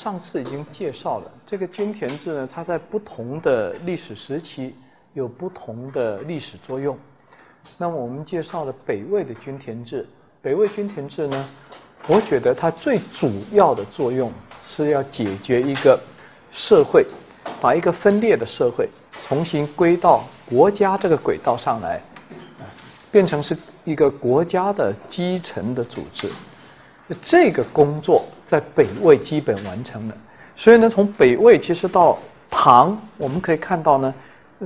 上次已经介绍了这个均田制呢，它在不同的历史时期有不同的历史作用。那么我们介绍了北魏的均田制，北魏均田制呢，我觉得它最主要的作用是要解决一个社会，把一个分裂的社会重新归到国家这个轨道上来，变成是一个国家的基层的组织。这个工作在北魏基本完成了，所以呢，从北魏其实到唐，我们可以看到呢，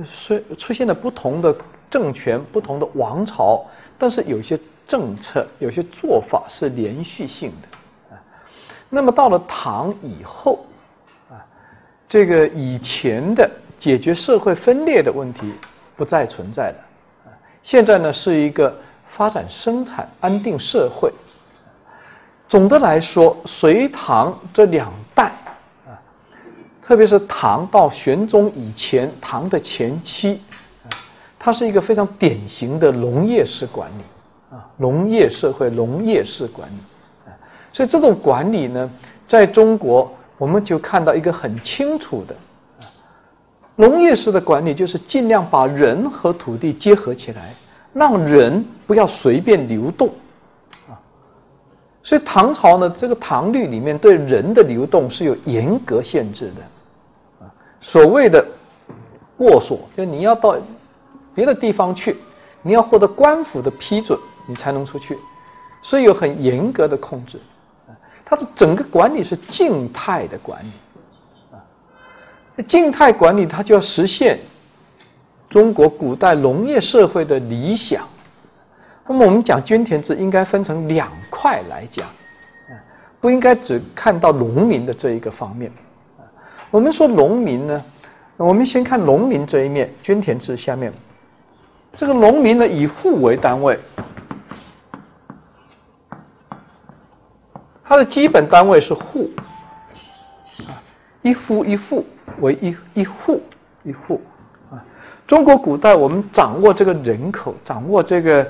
虽出现了不同的政权、不同的王朝，但是有些政策、有些做法是连续性的啊。那么到了唐以后啊，这个以前的解决社会分裂的问题不再存在了，现在呢是一个发展生产、安定社会。总的来说，隋唐这两代啊，特别是唐到玄宗以前，唐的前期啊，它是一个非常典型的农业式管理啊，农业社会、农业式管理啊，所以这种管理呢，在中国我们就看到一个很清楚的啊，农业式的管理就是尽量把人和土地结合起来，让人不要随便流动。所以唐朝呢，这个唐律里面对人的流动是有严格限制的，啊，所谓的过所，就你要到别的地方去，你要获得官府的批准，你才能出去，所以有很严格的控制，啊，它的整个管理是静态的管理，啊，静态管理它就要实现中国古代农业社会的理想。那么我们讲均田制应该分成两块来讲，啊，不应该只看到农民的这一个方面，我们说农民呢，我们先看农民这一面，均田制下面，这个农民呢以户为单位，它的基本单位是户，啊，一夫一户为一一户一户，啊，中国古代我们掌握这个人口，掌握这个。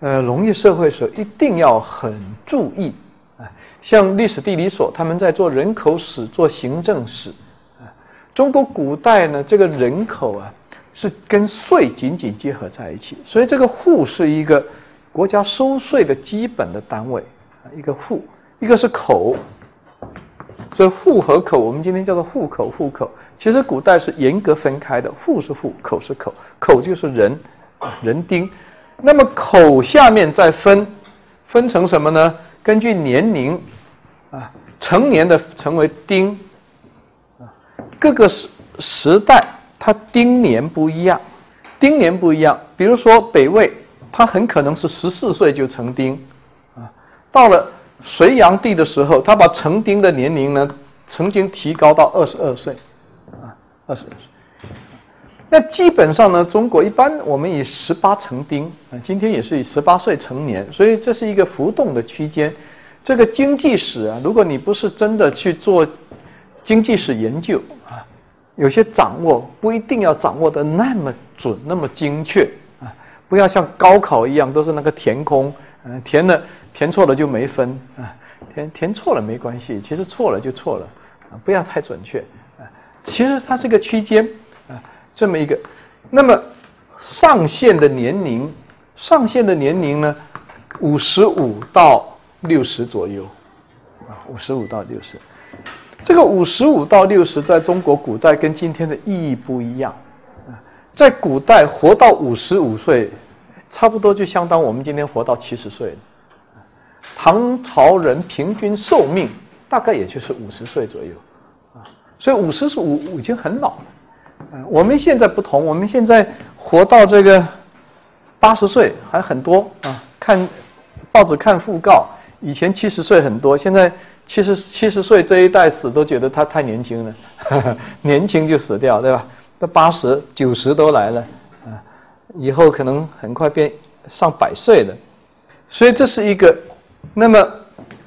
呃，农业社会时候一定要很注意啊，像历史地理所他们在做人口史、做行政史啊。中国古代呢，这个人口啊是跟税紧紧结合在一起，所以这个户是一个国家收税的基本的单位啊，一个户，一个是口，所以户和口我们今天叫做户口、户口，其实古代是严格分开的，户是户，口是口，口就是人，人丁。那么口下面再分，分成什么呢？根据年龄，啊，成年的成为丁，啊，各个时时代它丁年不一样，丁年不一样。比如说北魏，他很可能是十四岁就成丁，啊，到了隋炀帝的时候，他把成丁的年龄呢，曾经提高到二十二岁，啊，二十二岁。那基本上呢，中国一般我们以十八成丁啊，今天也是以十八岁成年，所以这是一个浮动的区间。这个经济史啊，如果你不是真的去做经济史研究啊，有些掌握不一定要掌握的那么准、那么精确啊，不要像高考一样都是那个填空，嗯，填了填错了就没分啊，填填错了没关系，其实错了就错了啊，不要太准确啊，其实它是个区间。这么一个，那么上限的年龄，上限的年龄呢，五十五到六十左右，啊，五十五到六十，这个五十五到六十在中国古代跟今天的意义不一样，啊，在古代活到五十五岁，差不多就相当我们今天活到七十岁了，唐朝人平均寿命大概也就是五十岁左右，啊，所以五十是五已经很老了。我们现在不同，我们现在活到这个八十岁还很多啊。看报纸看讣告，以前七十岁很多，现在七十七十岁这一代死都觉得他太年轻了，年轻就死掉，对吧？到八十九十都来了啊，以后可能很快变上百岁了。所以这是一个，那么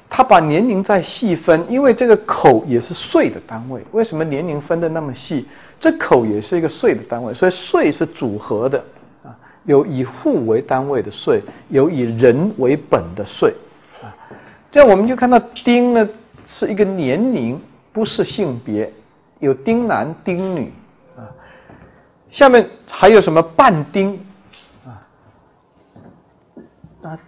他把年龄再细分，因为这个口也是岁的单位，为什么年龄分的那么细？这口也是一个岁的单位，所以岁是组合的啊，有以户为单位的岁，有以人为本的岁啊。这样我们就看到丁呢是一个年龄不是性别，有丁男丁女啊。下面还有什么半丁啊？啊，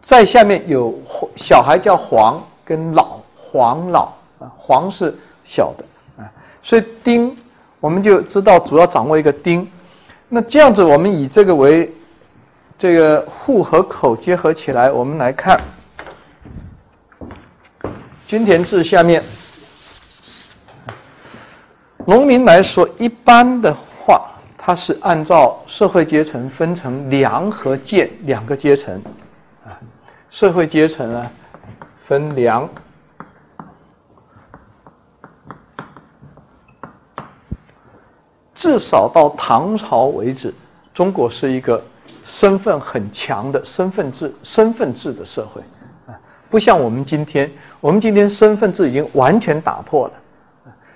在下面有小孩叫黄跟老黄老啊，黄是小的啊，所以丁我们就知道主要掌握一个丁。那这样子，我们以这个为这个户和口结合起来，我们来看均田制下面，农民来说，一般的话，它是按照社会阶层分成良和贱两个阶层啊。社会阶层呢，分良。至少到唐朝为止，中国是一个身份很强的身份制、身份制的社会啊，不像我们今天，我们今天身份制已经完全打破了，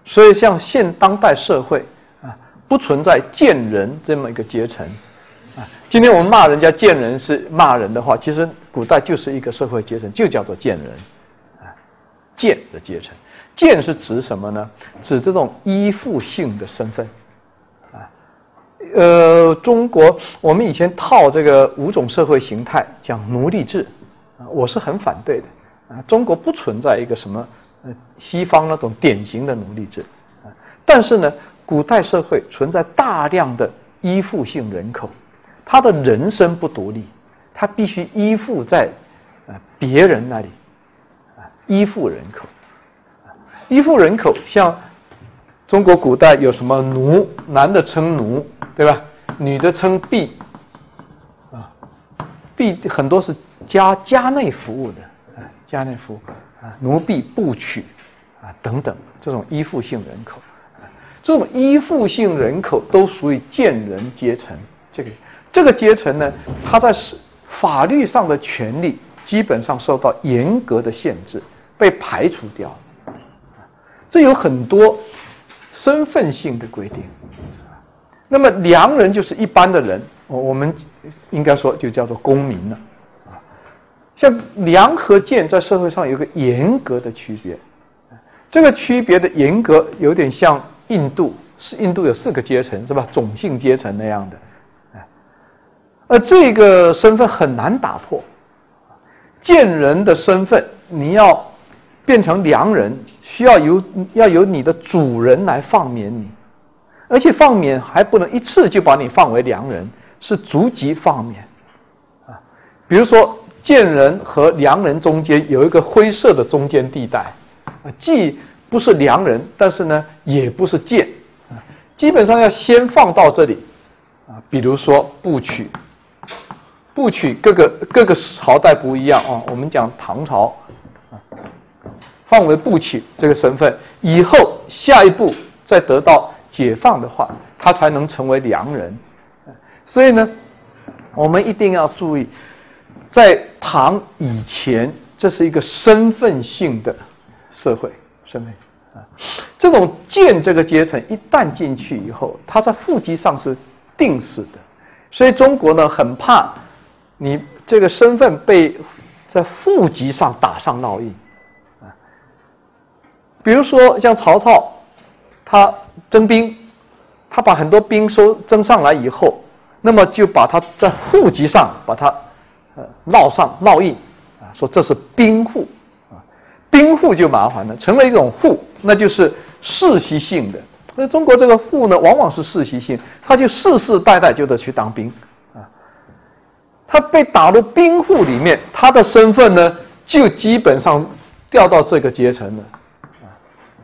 所以像现当代社会啊，不存在贱人这么一个阶层啊。今天我们骂人家贱人是骂人的话，其实古代就是一个社会阶层，就叫做贱人啊，贱的阶层。贱是指什么呢？指这种依附性的身份。呃，中国我们以前套这个五种社会形态讲奴隶制，啊，我是很反对的。啊，中国不存在一个什么呃西方那种典型的奴隶制，啊，但是呢，古代社会存在大量的依附性人口，他的人生不独立，他必须依附在啊别人那里，啊，依附人口，依附人口像。中国古代有什么奴？男的称奴，对吧？女的称婢，啊，婢很多是家家内服务的，啊，家内服务啊，奴婢、部曲啊等等，这种依附性人口，这种依附性人口都属于贱人阶层。这个这个阶层呢，他在是法律上的权利基本上受到严格的限制，被排除掉。这有很多。身份性的规定，那么良人就是一般的人，我我们应该说就叫做公民了，啊，像良和贱在社会上有个严格的区别，这个区别的严格有点像印度，是印度有四个阶层是吧？种姓阶层那样的，哎，而这个身份很难打破，贱人的身份你要。变成良人，需要由要由你的主人来放免你，而且放免还不能一次就把你放为良人，是逐级放免，啊，比如说贱人和良人中间有一个灰色的中间地带，啊，既不是良人，但是呢也不是贱，啊，基本上要先放到这里，啊，比如说部曲，部曲各个各个朝代不一样啊，我们讲唐朝。放为部曲这个身份，以后下一步再得到解放的话，他才能成为良人。所以呢，我们一定要注意，在唐以前，这是一个身份性的社会身份啊。这种贱这个阶层一旦进去以后，他在户籍上是定死的。所以中国呢，很怕你这个身份被在户籍上打上烙印。比如说像曹操，他征兵，他把很多兵收征上来以后，那么就把他在户籍上把他呃烙上烙印啊，说这是兵户啊，兵户就麻烦了，成为一种户，那就是世袭性的。那中国这个户呢，往往是世袭性，他就世世代代就得去当兵啊。他被打入兵户里面，他的身份呢，就基本上掉到这个阶层了。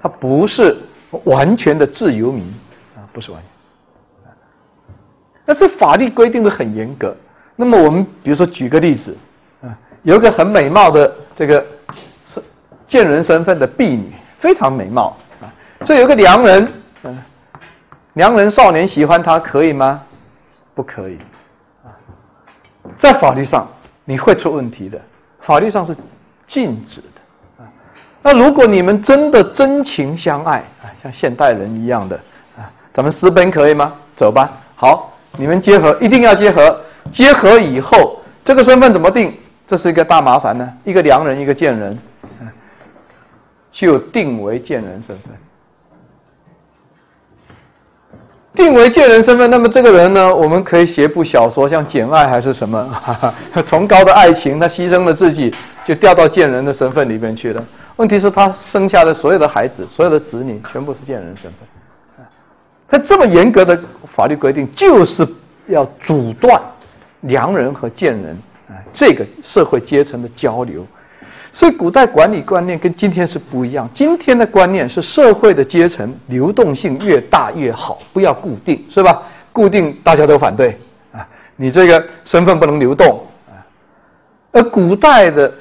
他不是完全的自由民啊，不是完全。但是法律规定的很严格。那么我们比如说举个例子啊，有一个很美貌的这个是贱人身份的婢女，非常美貌啊。这有个良人，嗯，良人少年喜欢她，可以吗？不可以啊，在法律上你会出问题的，法律上是禁止的。那如果你们真的真情相爱啊，像现代人一样的啊，咱们私奔可以吗？走吧，好，你们结合一定要结合，结合以后这个身份怎么定？这是一个大麻烦呢。一个良人，一个贱人，就定为贱人身份。定为贱人身份，那么这个人呢？我们可以写部小说，像《简爱》还是什么？崇高的爱情，他牺牲了自己，就掉到贱人的身份里面去了。问题是，他生下的所有的孩子，所有的子女，全部是贱人身份。他这么严格的法律规定，就是要阻断良人和贱人啊这个社会阶层的交流。所以，古代管理观念跟今天是不一样。今天的观念是社会的阶层流动性越大越好，不要固定，是吧？固定大家都反对啊，你这个身份不能流动啊。而古代的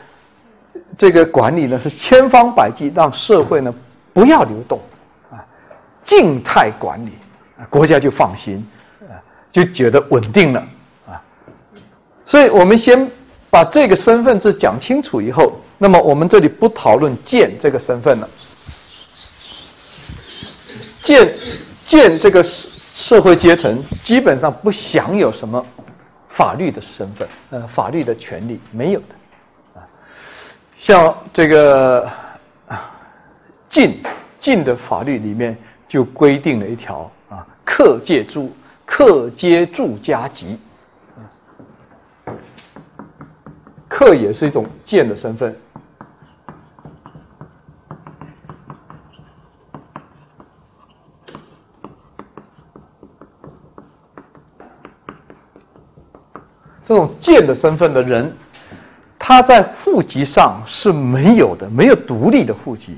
这个管理呢，是千方百计让社会呢不要流动啊，静态管理啊，国家就放心啊，就觉得稳定了啊。所以我们先把这个身份制讲清楚以后。那么我们这里不讨论贱这个身份了。贱贱这个社会阶层基本上不享有什么法律的身份，呃，法律的权利没有的。像这个晋晋的法律里面就规定了一条啊，客借住客皆住家籍，客也是一种贱的身份。这种贱的身份的人，他在户籍上是没有的，没有独立的户籍，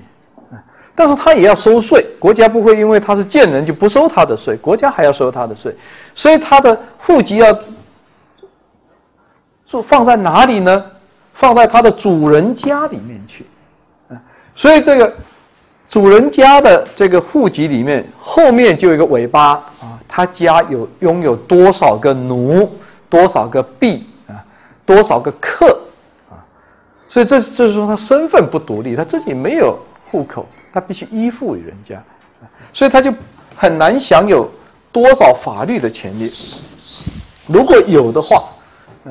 但是他也要收税，国家不会因为他是贱人就不收他的税，国家还要收他的税，所以他的户籍要就放在哪里呢？放在他的主人家里面去，啊所以这个主人家的这个户籍里面后面就有一个尾巴啊，他家有拥有多少个奴？多少个婢啊？多少个客？所以这就是说他身份不独立，他自己没有户口，他必须依附于人家，所以他就很难享有多少法律的权利。如果有的话，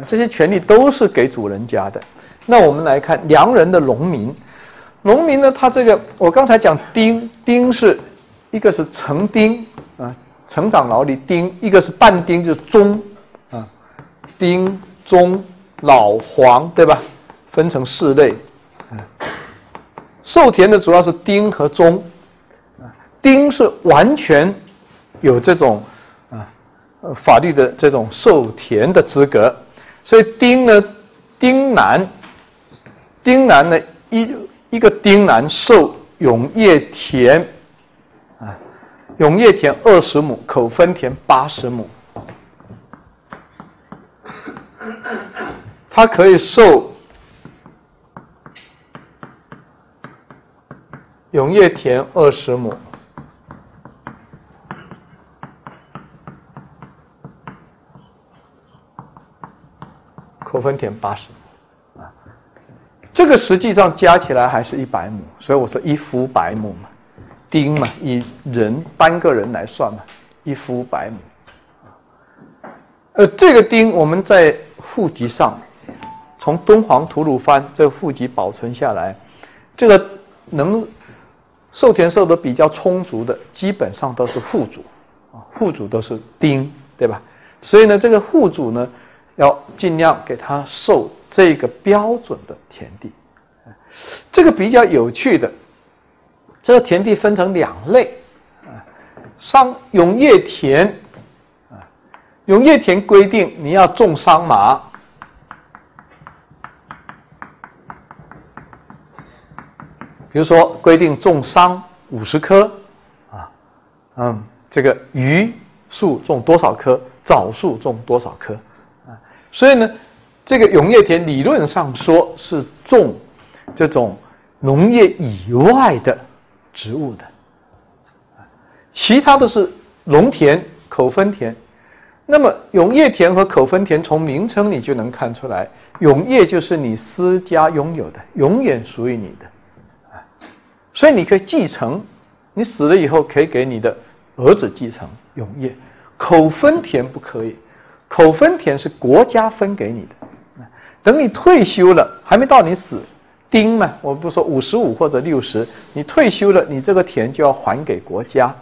这些权利都是给主人家的。那我们来看良人的农民，农民呢，他这个我刚才讲丁丁是一个是成丁啊，成长劳力丁，一个是半丁，就是中啊。丁、中、老、黄，对吧？分成四类。啊受田的主要是丁和中。丁是完全有这种啊法律的这种受田的资格，所以丁呢，丁男，丁男呢一一个丁男受永业田啊，永业田二十亩，口分田八十亩。他可以受永业田二十亩，口分田八十亩啊，这个实际上加起来还是一百亩，所以我说一夫百亩嘛，丁嘛，以人单个人来算嘛，一夫百亩。呃，这个丁我们在户籍上。从敦煌吐鲁番这个户籍保存下来，这个能授田授的比较充足的，基本上都是户主啊，户主都是丁，对吧？所以呢，这个户主呢，要尽量给他授这个标准的田地。这个比较有趣的，这个田地分成两类啊，商永业田啊，永业田规定你要种桑麻。比如说，规定种桑五十棵，啊，嗯，这个榆树种多少棵，枣树种多少棵，啊，所以呢，这个永业田理论上说是种这种农业以外的植物的，其他的是农田、口分田。那么永业田和口分田从名称你就能看出来，永业就是你私家拥有的，永远属于你的。所以你可以继承，你死了以后可以给你的儿子继承永业。口分田不可以，口分田是国家分给你的。等你退休了，还没到你死，丁嘛，我不说五十五或者六十，你退休了，你这个田就要还给国家，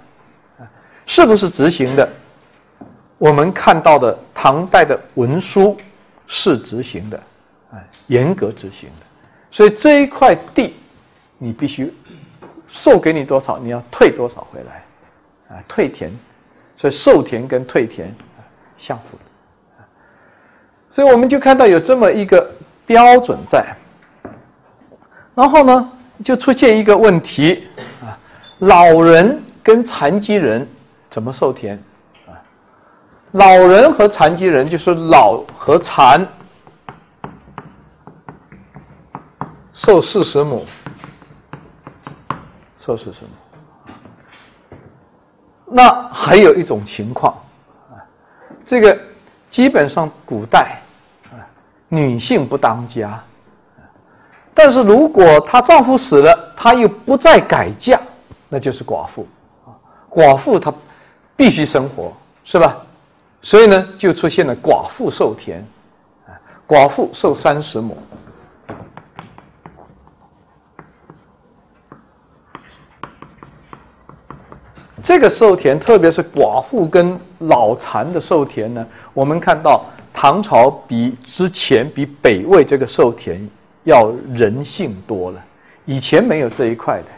是不是执行的？我们看到的唐代的文书是执行的，哎，严格执行的。所以这一块地，你必须授给你多少，你要退多少回来，啊，退田。所以授田跟退田相符的，所以我们就看到有这么一个标准在。然后呢，就出现一个问题啊，老人跟残疾人怎么授田？啊老人和残疾人就是老和残，受四十亩，受四十亩。那还有一种情况啊，这个基本上古代啊，女性不当家，但是如果她丈夫死了，她又不再改嫁，那就是寡妇啊。寡妇她必须生活，是吧？所以呢，就出现了寡妇受田，啊，寡妇受三十亩。这个授田，特别是寡妇跟老残的授田呢，我们看到唐朝比之前比北魏这个授田要人性多了。以前没有这一块的，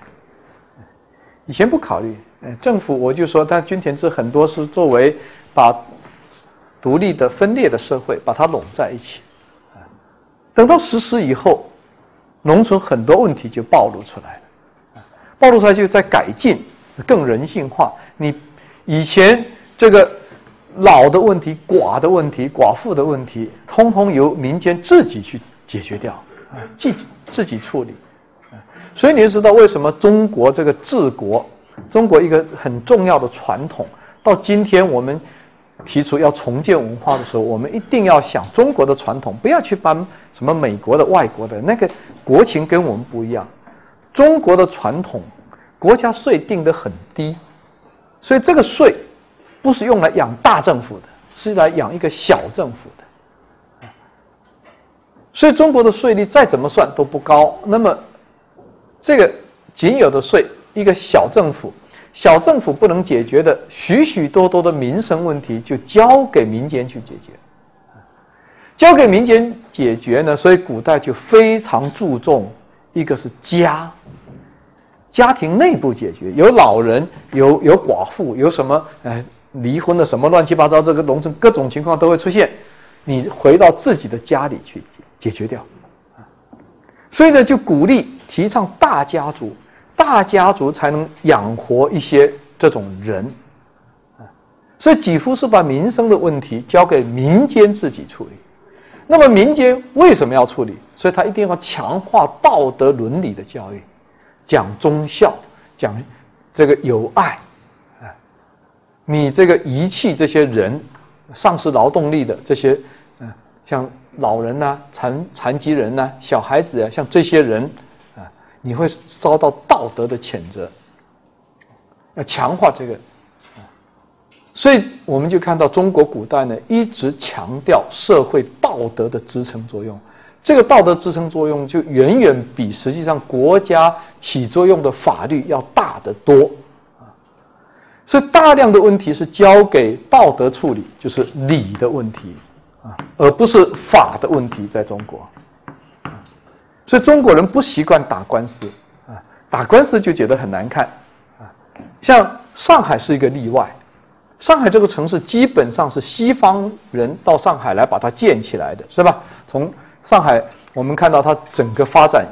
以前不考虑。政府我就说，他均田制很多是作为把。独立的分裂的社会，把它拢在一起，等到实施以后，农村很多问题就暴露出来了，暴露出来就在改进，更人性化。你以前这个老的问题、寡的问题、寡妇的问题，通通由民间自己去解决掉，啊，自己自己处理。所以你就知道为什么中国这个治国，中国一个很重要的传统，到今天我们。提出要重建文化的时候，我们一定要想中国的传统，不要去搬什么美国的、外国的那个国情跟我们不一样。中国的传统，国家税定得很低，所以这个税不是用来养大政府的，是来养一个小政府的。所以中国的税率再怎么算都不高。那么这个仅有的税，一个小政府。小政府不能解决的许许多多的民生问题，就交给民间去解决。交给民间解决呢，所以古代就非常注重一个是家，家庭内部解决，有老人，有有寡妇，有什么呃离婚的什么乱七八糟，这个农村各种情况都会出现，你回到自己的家里去解决掉。所以呢，就鼓励提倡大家族。大家族才能养活一些这种人，所以几乎是把民生的问题交给民间自己处理。那么民间为什么要处理？所以他一定要强化道德伦理的教育，讲忠孝，讲这个友爱，啊，你这个遗弃这些人，丧失劳动力的这些，嗯，像老人呐、残残疾人呐、小孩子啊，像这些人。啊你会遭到道德的谴责，要强化这个，所以我们就看到中国古代呢一直强调社会道德的支撑作用，这个道德支撑作用就远远比实际上国家起作用的法律要大得多啊，所以大量的问题是交给道德处理，就是理的问题啊，而不是法的问题，在中国。所以中国人不习惯打官司，啊，打官司就觉得很难看，啊，像上海是一个例外，上海这个城市基本上是西方人到上海来把它建起来的，是吧？从上海我们看到它整个发展，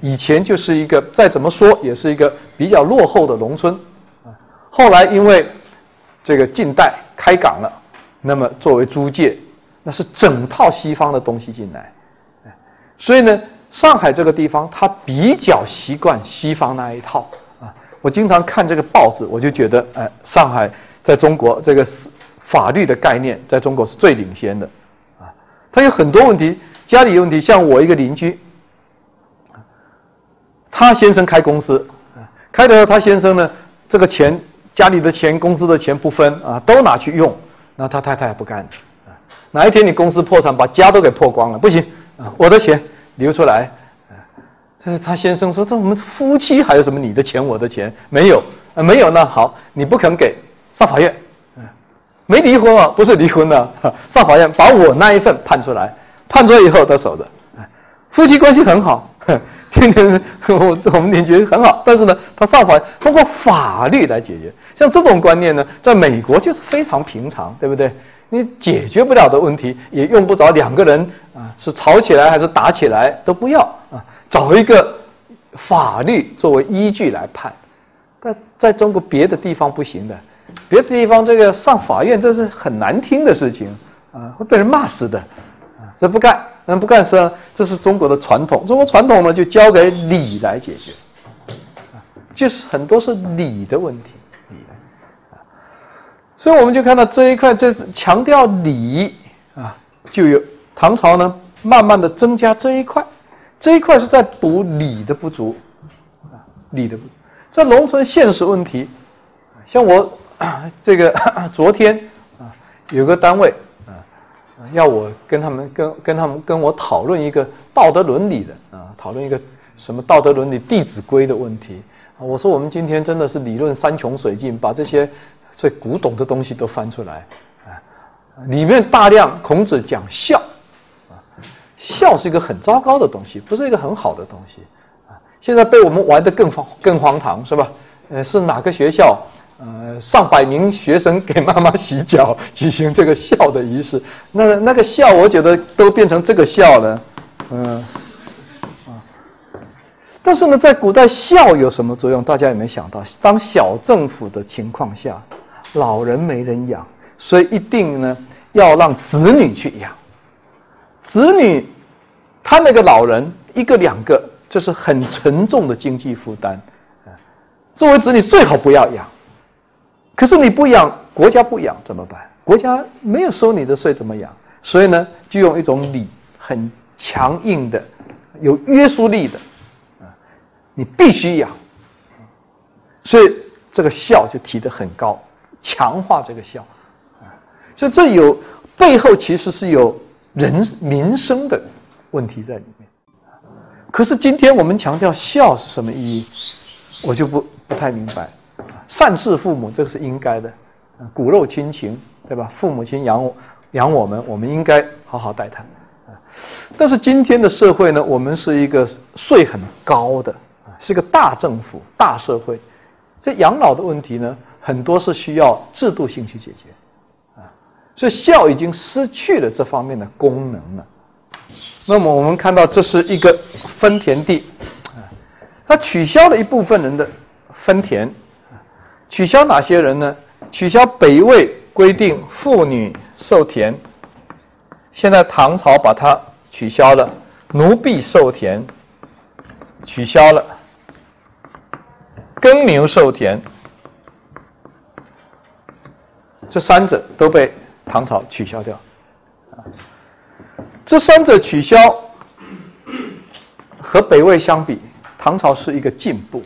以前就是一个再怎么说也是一个比较落后的农村，后来因为这个近代开港了，那么作为租界，那是整套西方的东西进来，所以呢。上海这个地方，它比较习惯西方那一套啊。我经常看这个报纸，我就觉得，哎，上海在中国这个法律的概念，在中国是最领先的啊。他有很多问题，家里有问题，像我一个邻居，他先生开公司，开的他先生呢，这个钱家里的钱、公司的钱不分啊，都拿去用，那他太太不干。哪一天你公司破产，把家都给破光了，不行啊，我的钱。流出来，这他先生说：“这我们夫妻还有什么你的钱我的钱？没有啊，没有呢。好，你不肯给，上法院。没离婚啊，不是离婚了，上法院把我那一份判出来，判出来以后得守着。夫妻关系很好，天天我我们邻居很好，但是呢，他上法通过法律来解决。像这种观念呢，在美国就是非常平常，对不对？你解决不了的问题，也用不着两个人啊，是吵起来还是打起来都不要啊。找一个法律作为依据来判，但在中国别的地方不行的，别的地方这个上法院这是很难听的事情啊，会被人骂死的，这不干，那不干是这是中国的传统，中国传统呢就交给礼来解决，啊，就是很多是礼的问题，礼的啊，所以我们就看到这一块，这是强调礼啊，就有唐朝呢慢慢的增加这一块。这一块是在补礼的不足，啊，礼的不，在农村现实问题，像我 这个 昨天啊，有个单位，要我跟他们跟跟他们跟我讨论一个道德伦理的啊，讨论一个什么道德伦理《弟子规》的问题啊，我说我们今天真的是理论山穷水尽，把这些最古董的东西都翻出来啊，里面大量孔子讲孝啊。孝是一个很糟糕的东西，不是一个很好的东西啊！现在被我们玩的更荒更荒唐，是吧？呃，是哪个学校？呃，上百名学生给妈妈洗脚，举行这个孝的仪式。那那个孝，我觉得都变成这个孝了，嗯，啊。但是呢，在古代孝有什么作用？大家有没有想到？当小政府的情况下，老人没人养，所以一定呢要让子女去养。子女，他那个老人一个两个，这是很沉重的经济负担。作为子女最好不要养，可是你不养，国家不养怎么办？国家没有收你的税，怎么养？所以呢，就用一种礼，很强硬的、有约束力的啊，你必须养。所以这个孝就提得很高，强化这个孝啊。所以这有背后其实是有。人民生的问题在里面，可是今天我们强调孝是什么意义，我就不不太明白。善事父母这个是应该的，骨肉亲情对吧？父母亲养我养我们，我们应该好好待他。但是今天的社会呢，我们是一个税很高的啊，是个大政府大社会，这养老的问题呢，很多是需要制度性去解决。啊所以孝已经失去了这方面的功能了。那么我们看到这是一个分田地，啊，它取消了一部分人的分田，取消哪些人呢？取消北魏规定妇女授田，现在唐朝把它取消了，奴婢授田取消了，耕牛授田，这三者都被。唐朝取消掉，这三者取消和北魏相比，唐朝是一个进步，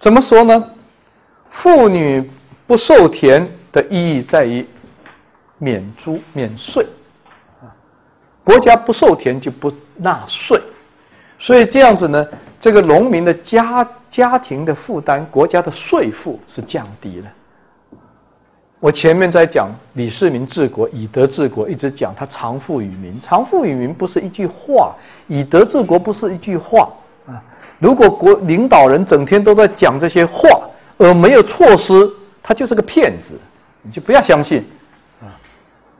怎么说呢？妇女不受田的意义在于免租免税，啊，国家不受田就不纳税，所以这样子呢，这个农民的家家庭的负担，国家的税负是降低了。我前面在讲李世民治国以德治国，一直讲他藏富于民，藏富于民不是一句话，以德治国不是一句话。如果国领导人整天都在讲这些话，而没有措施，他就是个骗子，你就不要相信啊。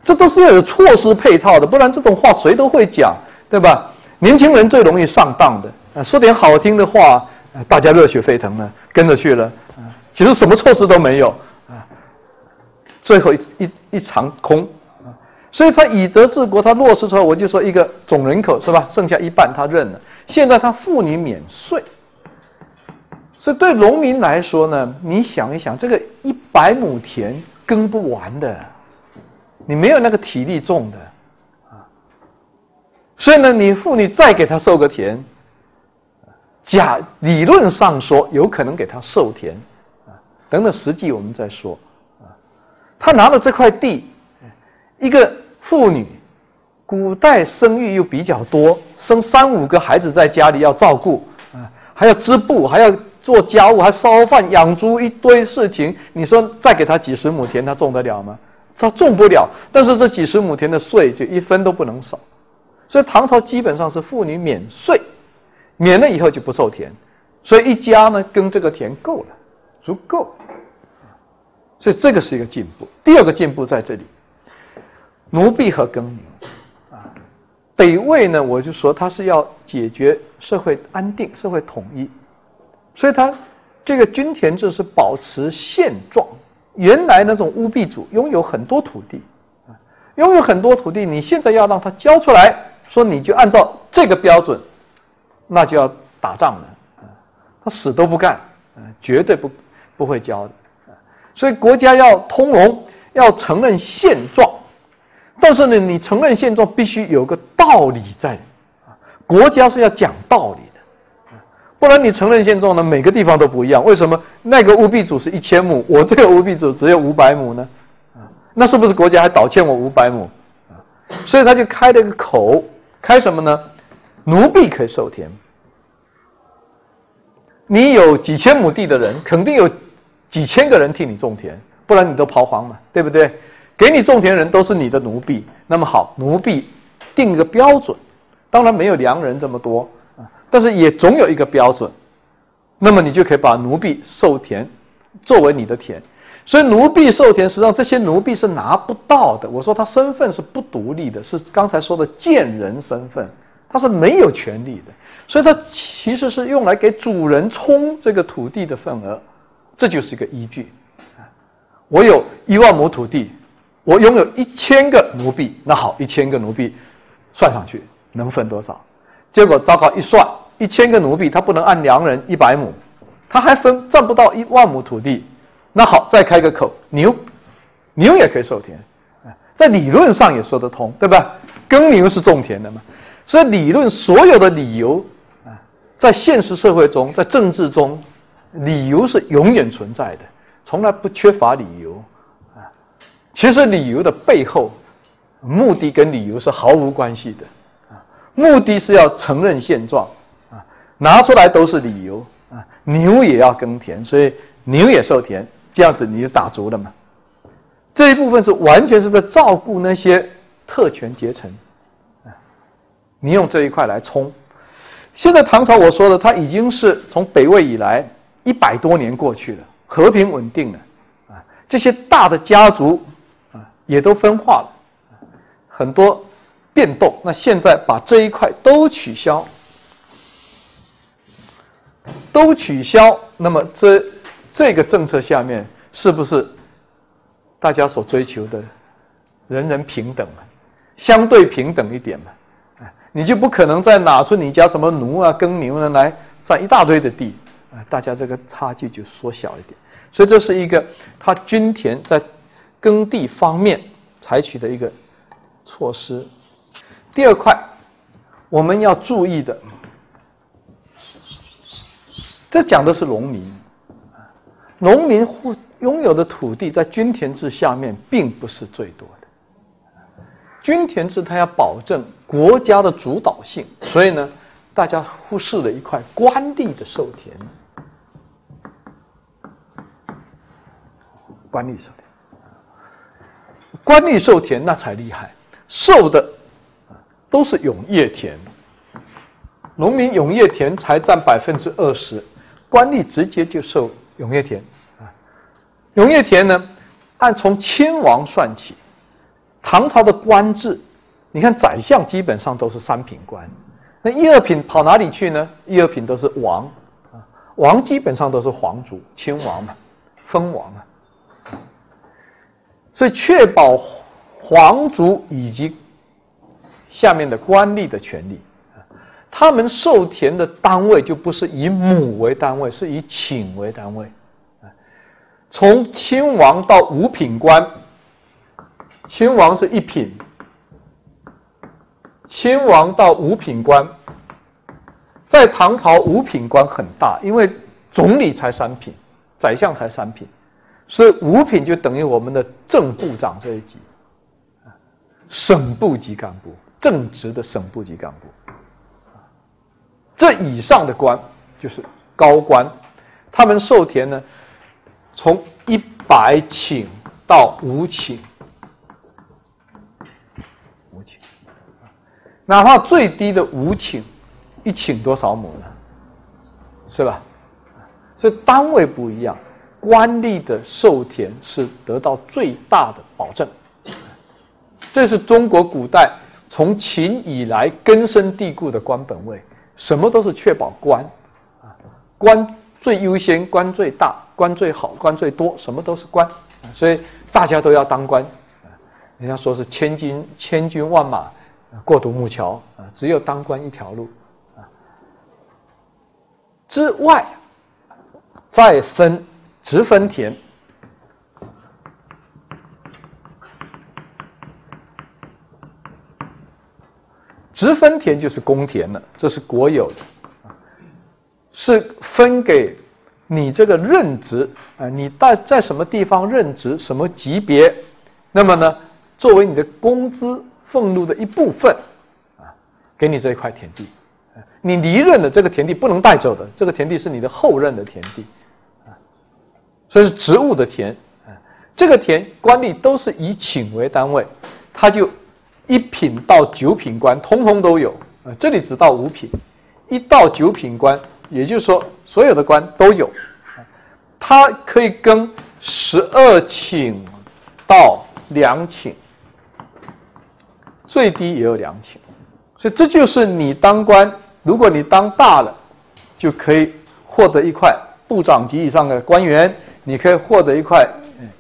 这都是要有措施配套的，不然这种话谁都会讲，对吧？年轻人最容易上当的啊，说点好听的话，大家热血沸腾了，跟着去了啊。其实什么措施都没有。啊最后一一一场空，所以他以德治国，他落实之后，我就说一个总人口是吧，剩下一半他认了。现在他妇女免税，所以对农民来说呢，你想一想，这个一百亩田耕不完的，你没有那个体力种的啊，所以呢，你妇女再给他授个田，假理论上说有可能给他授田啊，等等，实际我们再说啊。他拿了这块地，一个妇女古代生育又比较多，生三五个孩子在家里要照顾啊，还要织布，还要做家务，还烧饭、养猪，一堆事情。你说再给他几十亩田，他种得了吗？他种不了。但是这几十亩田的税就一分都不能少，所以唐朝基本上是妇女免税，免了以后就不受田，所以一家呢耕这个田够了，足够。所以这个是一个进步。第二个进步在这里，奴婢和耕牛啊。北魏呢，我就说他是要解决社会安定、社会统一，所以他这个均田制是保持现状。原来那种乌婢主拥有很多土地，啊，拥有很多土地，你现在要让他交出来，说你就按照这个标准，那就要打仗了，啊，他死都不干，啊，绝对不不会交的，啊，所以国家要通融，要承认现状。但是呢，你承认现状必须有个道理在，啊，国家是要讲道理的，不然你承认现状呢，每个地方都不一样。为什么那个务必主是一千亩，我这个务必主只有五百亩呢？啊，那是不是国家还倒欠我五百亩？啊，所以他就开了一个口，开什么呢？奴婢可以授田，你有几千亩地的人，肯定有几千个人替你种田，不然你都刨荒嘛，对不对？给你种田人都是你的奴婢，那么好，奴婢定一个标准，当然没有良人这么多啊，但是也总有一个标准，那么你就可以把奴婢授田作为你的田，所以奴婢授田，实际上这些奴婢是拿不到的。我说他身份是不独立的，是刚才说的贱人身份，他是没有权利的，所以他其实是用来给主人充这个土地的份额，这就是一个依据。我有一万亩土地。我拥有一千个奴婢，那好，一千个奴婢算上去能分多少？结果糟糕，一算，一千个奴婢他不能按良人一百亩，他还分占不到一万亩土地。那好，再开个口，牛，牛也可以授田，在理论上也说得通，对吧？耕牛是种田的嘛，所以理论所有的理由啊，在现实社会中，在政治中，理由是永远存在的，从来不缺乏理由。其实理由的背后，目的跟理由是毫无关系的，啊，目的是要承认现状，啊，拿出来都是理由，啊，牛也要耕田，所以牛也受田，这样子你就打足了嘛。这一部分是完全是在照顾那些特权阶层，啊，你用这一块来冲。现在唐朝我说的，它已经是从北魏以来一百多年过去了，和平稳定了，啊，这些大的家族。也都分化了，很多变动。那现在把这一块都取消，都取消，那么这这个政策下面是不是大家所追求的人人平等嘛？相对平等一点嘛？哎，你就不可能再拿出你家什么奴啊、耕牛呢来占一大堆的地啊，大家这个差距就缩小一点。所以这是一个他均田在。耕地方面采取的一个措施。第二块，我们要注意的，这讲的是农民。农民户拥有的土地在均田制下面并不是最多的。均田制它要保证国家的主导性，所以呢，大家忽视了一块官吏的授田。官吏授田。官吏授田那才厉害，授的都是永业田，农民永业田才占百分之二十，官吏直接就授永业田啊。永业田呢，按从亲王算起，唐朝的官制，你看宰相基本上都是三品官，那一二品跑哪里去呢？一二品都是王啊，王基本上都是皇族亲王嘛，封王啊。所以，确保皇族以及下面的官吏的权利，他们授田的单位就不是以亩为单位，是以顷为单位。从亲王到五品官，亲王是一品，亲王到五品官，在唐朝五品官很大，因为总理才三品，宰相才三品。所以五品就等于我们的正部长这一级，省部级干部正职的省部级干部。这以上的官就是高官，他们授田呢，从一百顷到五顷，五顷，哪怕最低的五顷，一顷多少亩呢？是吧？所以单位不一样，官吏的授田是得到最大的保证。这是中国古代从秦以来根深蒂固的官本位，什么都是确保官，啊，官最优先，官最大，官最好，官最多，什么都是官，所以大家都要当官。人家说是千军千军万马过独木桥啊，只有当官一条路啊。之外。再分直分田，直分田就是公田了，这是国有的，是分给你这个任职啊，你在在什么地方任职，什么级别，那么呢，作为你的工资俸禄的一部分啊，给你这一块田地，你离任的这个田地不能带走的，这个田地是你的后任的田地。所以是职务的田，啊，这个田官吏都是以顷为单位，他就一品到九品官通通都有，啊，这里只到五品，一到九品官，也就是说所有的官都有，他可以跟十二顷到两顷，最低也有两顷，所以这就是你当官，如果你当大了，就可以获得一块部长级以上的官员。你可以获得一块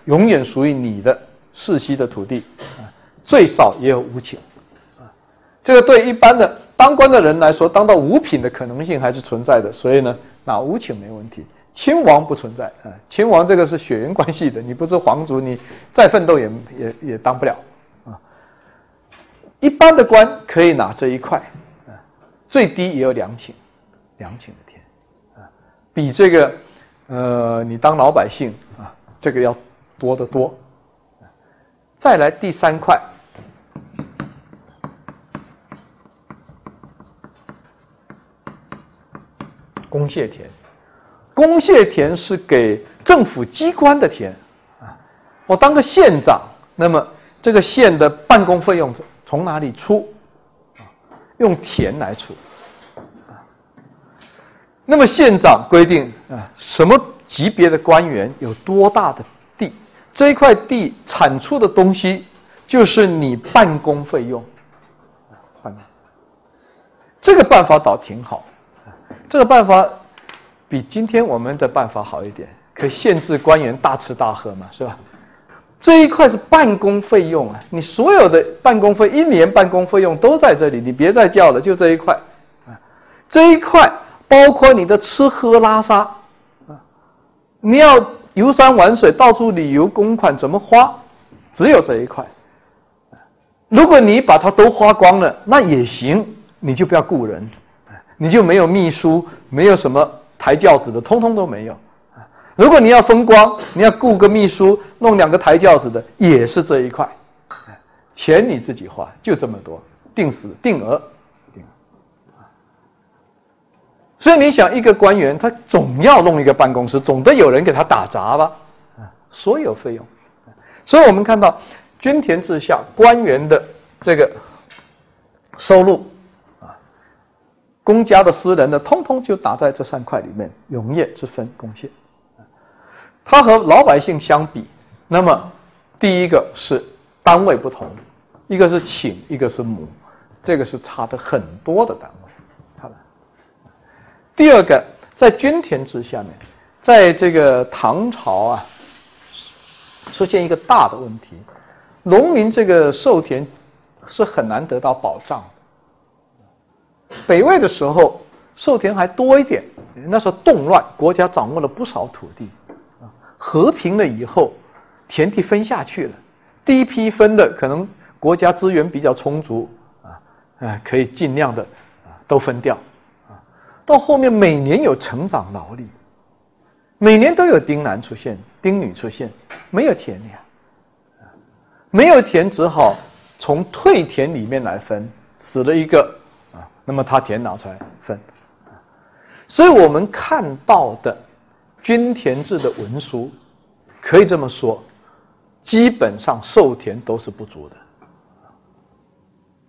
永远属于你的世袭的土地，啊，最少也有五顷，啊，这个对一般的当官的人来说，当到五品的可能性还是存在的，所以呢，那五顷没问题。亲王不存在，啊，亲王这个是血缘关系的，你不是皇族，你再奋斗也也也当不了，啊，一般的官可以拿这一块，啊，最低也有两顷，两顷的田，啊，比这个。呃，你当老百姓啊，这个要多得多。再来第三块，公谢田。公谢田是给政府机关的田啊。我当个县长，那么这个县的办公费用从哪里出？用田来出。那么县长规定啊，什么级别的官员有多大的地？这一块地产出的东西就是你办公费用。这个办法倒挺好，这个办法比今天我们的办法好一点，可以限制官员大吃大喝嘛，是吧？这一块是办公费用啊，你所有的办公费一年办公费用都在这里，你别再叫了，就这一块啊，这一块。包括你的吃喝拉撒，啊，你要游山玩水，到处旅游，公款怎么花？只有这一块。如果你把它都花光了，那也行，你就不要雇人，你就没有秘书，没有什么抬轿子的，通通都没有。如果你要风光，你要雇个秘书，弄两个抬轿子的，也是这一块。钱你自己花，就这么多，定死定额。所以你想，一个官员他总要弄一个办公室，总得有人给他打杂吧？啊，所有费用。所以我们看到，均田制下官员的这个收入啊，公家的、私人的，通通就打在这三块里面。农业之分贡献，他和老百姓相比，那么第一个是单位不同，一个是顷，一个是亩，这个是差的很多的单位。第二个，在均田制下面，在这个唐朝啊，出现一个大的问题，农民这个授田是很难得到保障。北魏的时候，授田还多一点，那时候动乱，国家掌握了不少土地，啊，和平了以后，田地分下去了，第一批分的可能国家资源比较充足，啊，可以尽量的啊都分掉。到后面每年有成长劳力，每年都有丁男出现、丁女出现，没有田的呀，没有田只好从退田里面来分，死了一个啊，那么他田拿出来分。所以我们看到的均田制的文书，可以这么说，基本上授田都是不足的，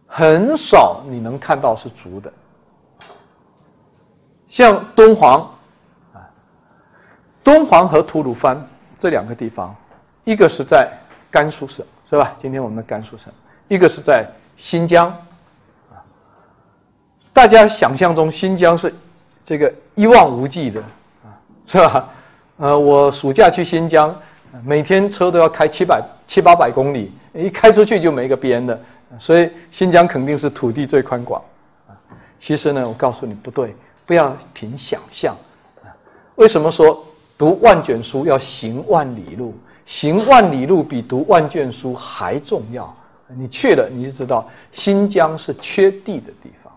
很少你能看到是足的。像敦煌啊，敦煌和吐鲁番这两个地方，一个是在甘肃省，是吧？今天我们的甘肃省，一个是在新疆啊。大家想象中新疆是？这个一望无际的啊，是吧？呃，我暑假去新疆，每天车都要开七百七八百公里，一开出去就没个边的，所以新疆肯定是土地最宽广啊。其实呢，我告诉你不对，不要凭想象啊。为什么说读万卷书要行万里路？行万里路比读万卷书还重要。你去了，你就知道新疆是缺地的地方。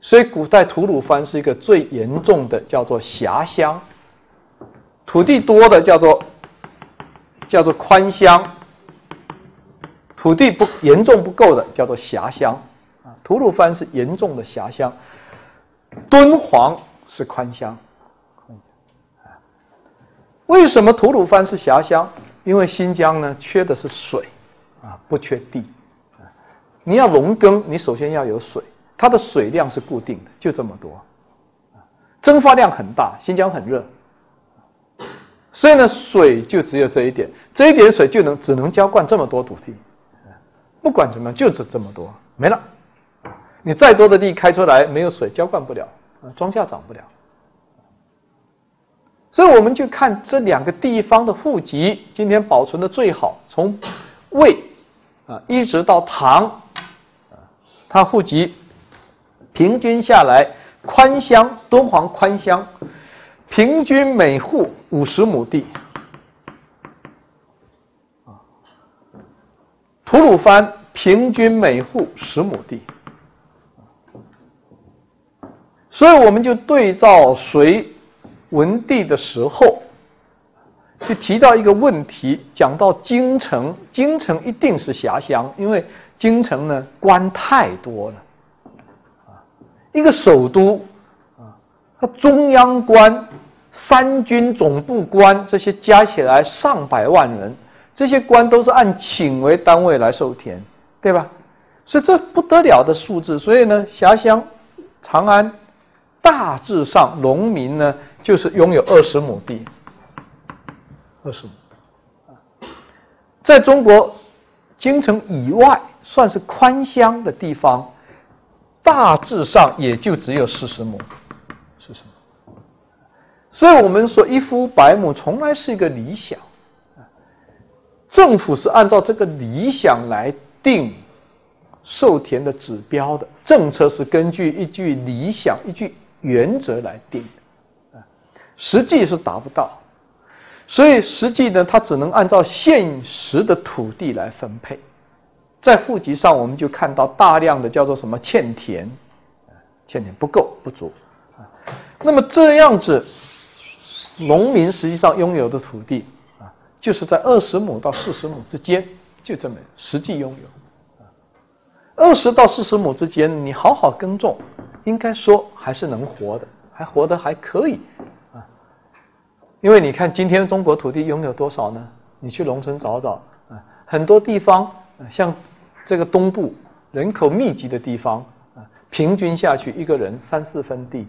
所以，古代吐鲁番是一个最严重的，叫做狭乡；土地多的叫做叫做宽乡；土地不严重不够的叫做狭乡。啊，吐鲁番是严重的狭乡，敦煌是宽乡。为什么吐鲁番是狭乡？因为新疆呢，缺的是水，啊，不缺地。你要农耕，你首先要有水。它的水量是固定的，就这么多，蒸发量很大。新疆很热，所以呢，水就只有这一点，这一点水就能只能浇灌这么多土地，不管怎么样，就只这么多，没了。你再多的地开出来，没有水浇灌不了，庄稼长不了。所以我们就看这两个地方的户籍，今天保存的最好，从魏啊一直到唐，它户籍。平均下来，宽乡敦煌宽乡，平均每户五十亩地。啊，吐鲁番平均每户十亩地。所以我们就对照隋文帝的时候，就提到一个问题，讲到京城，京城一定是狭乡，因为京城呢官太多了。一个首都啊，它中央官、三军总部官这些加起来上百万人，这些官都是按顷为单位来授田，对吧？所以这不得了的数字。所以呢，辖乡长安大致上农民呢就是拥有二十亩地，二十亩。在中国京城以外算是宽乡的地方。大致上也就只有四十亩，是什么？所以我们说一夫百亩从来是一个理想，政府是按照这个理想来定授田的指标的，政策是根据一句理想、一句原则来定的，啊，实际是达不到，所以实际呢，它只能按照现实的土地来分配。在户籍上，我们就看到大量的叫做什么欠田，欠田不够不足啊。那么这样子，农民实际上拥有的土地啊，就是在二十亩到四十亩之间，就这么实际拥有。二十到四十亩之间，你好好耕种，应该说还是能活的，还活得还可以啊。因为你看今天中国土地拥有多少呢？你去农村找找啊，很多地方像。这个东部人口密集的地方啊，平均下去一个人三四分地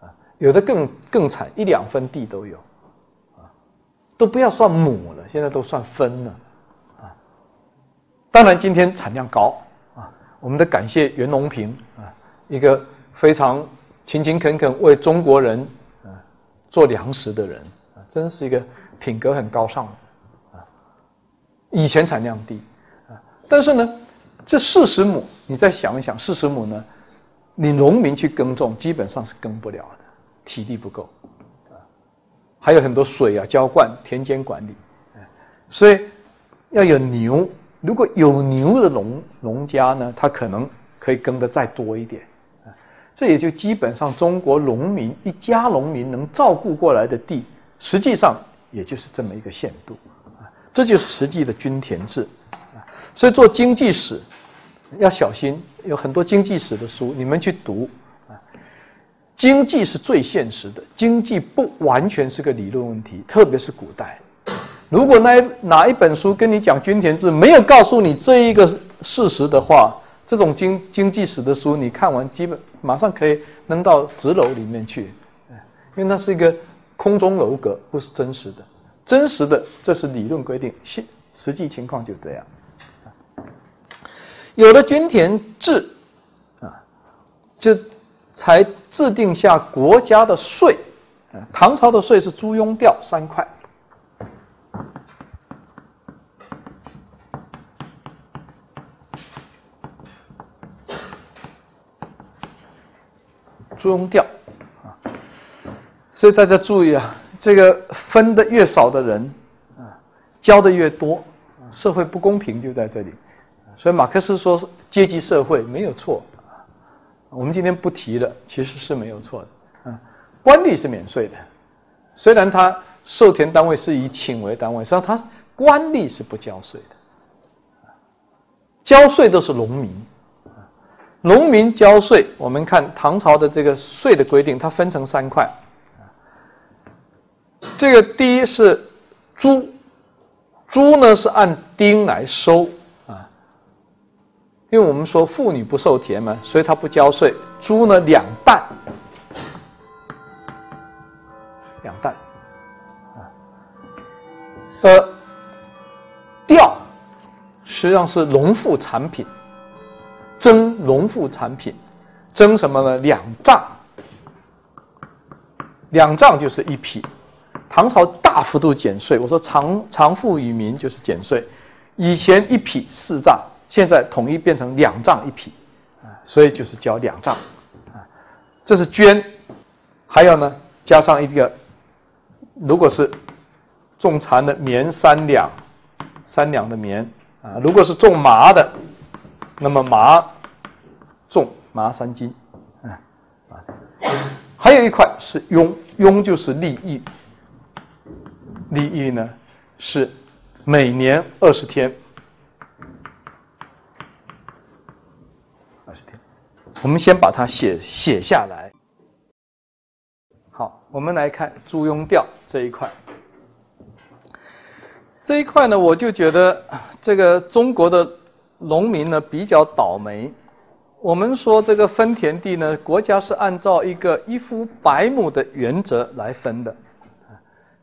啊，有的更更惨，一两分地都有啊，都不要算亩了，现在都算分了啊。当然，今天产量高，我们得感谢袁隆平啊，一个非常勤勤恳恳为中国人啊做粮食的人啊，真是一个品格很高尚的啊。以前产量低啊，但是呢。这四十亩，你再想一想，四十亩呢？你农民去耕种，基本上是耕不了的，体力不够，啊，还有很多水啊，浇灌、田间管理，所以要有牛。如果有牛的农农家呢，他可能可以耕得再多一点，啊，这也就基本上中国农民一家农民能照顾过来的地，实际上也就是这么一个限度，啊，这就是实际的均田制。啊所以做经济史，要小心，有很多经济史的书，你们去读啊。经济是最现实的，经济不完全是个理论问题，特别是古代。如果那哪一本书跟你讲均田制，没有告诉你这一个事实的话，这种经经济史的书，你看完基本马上可以扔到纸篓里面去，因为那是一个空中楼阁，不是真实的。真实的这是理论规定，现实际情况就这样。有了均田制，啊，就才制定下国家的税。唐朝的税是租庸调三块。租庸调啊，所以大家注意啊，这个分的越少的人啊，交的越多，社会不公平就在这里。所以马克思说阶级社会没有错，我们今天不提了，其实是没有错的。啊，官吏是免税的，虽然他授田单位是以顷为单位，实际上他官吏是不交税的，交税都是农民，农民交税。我们看唐朝的这个税的规定，它分成三块，这个第一是租，租呢是按丁来收啊。因为我们说妇女不受田嘛，所以她不交税。猪呢两担，两担，啊，呃，调实际上是农副产品，征农副产品，征什么呢？两丈，两丈就是一匹。唐朝大幅度减税，我说常常富于民就是减税，以前一匹四丈。现在统一变成两丈一匹，啊，所以就是交两丈，啊，这是绢，还有呢，加上一个，如果是种蚕的棉三两，三两的棉，啊，如果是种麻的，那么麻重麻三斤，啊，啊，还有一块是佣，佣就是利益，利益呢是每年二十天。二十天，我们先把它写写下来。好，我们来看租庸调这一块。这一块呢，我就觉得这个中国的农民呢比较倒霉。我们说这个分田地呢，国家是按照一个一夫百亩的原则来分的。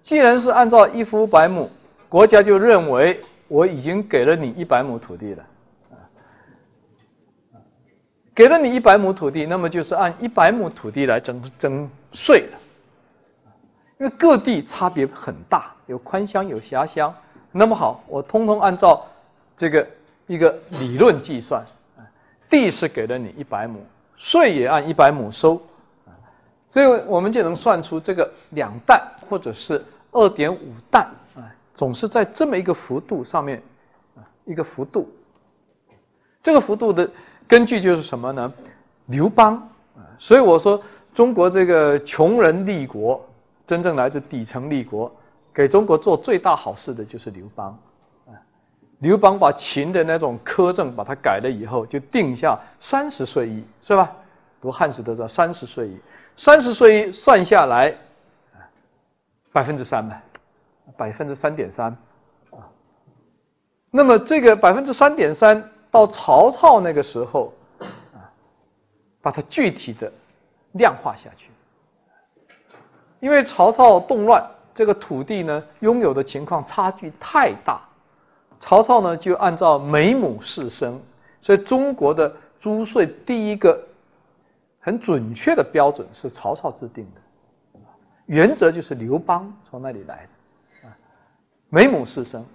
既然是按照一夫百亩，国家就认为我已经给了你一百亩土地了。给了你一百亩土地，那么就是按一百亩土地来征征税了。因为各地差别很大，有宽乡有狭乡。那么好，我通通按照这个一个理论计算，地是给了你一百亩，税也按一百亩收，所以我们就能算出这个两担或者是二点五担啊，总是在这么一个幅度上面啊，一个幅度，这个幅度的。根据就是什么呢？刘邦啊，所以我说中国这个穷人立国，真正来自底层立国，给中国做最大好事的就是刘邦。刘邦把秦的那种苛政把它改了以后，就定下三十岁一，是吧？读汉史都知道三十岁一，三十岁一算下来，百分之三吧，百分之三点三啊。那么这个百分之三点三。到曹操那个时候，啊，把它具体的量化下去。因为曹操动乱，这个土地呢拥有的情况差距太大，曹操呢就按照每亩四升，所以中国的租税第一个很准确的标准是曹操制定的，原则就是刘邦从那里来的，每亩四升，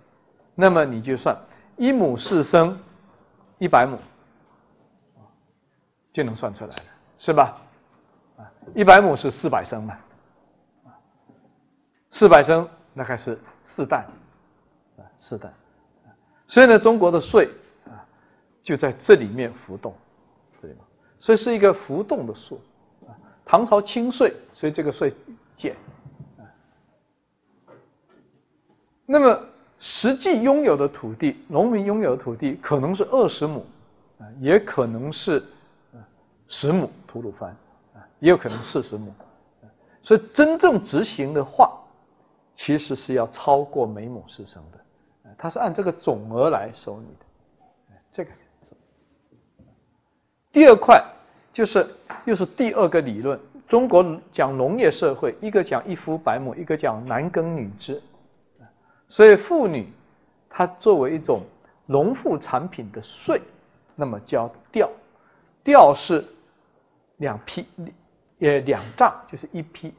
那么你就算一亩四升。一百亩就能算出来了，是吧？一百亩是四百升嘛，四百升那还是四担，四担。所以呢，中国的税啊就在这里面浮动，这里所以是一个浮动的数。啊，唐朝轻税，所以这个税减。那么。实际拥有的土地，农民拥有的土地可能是二十亩，啊，也可能是十亩吐鲁番，啊，也有可能四十亩。所以真正执行的话，其实是要超过每亩四升的。它是按这个总额来收你的。这个第二块就是又是第二个理论。中国讲农业社会，一个讲一夫百亩，一个讲男耕女织。所以妇女她作为一种农副产品的税，那么叫调，调是两批，也两丈就是一批。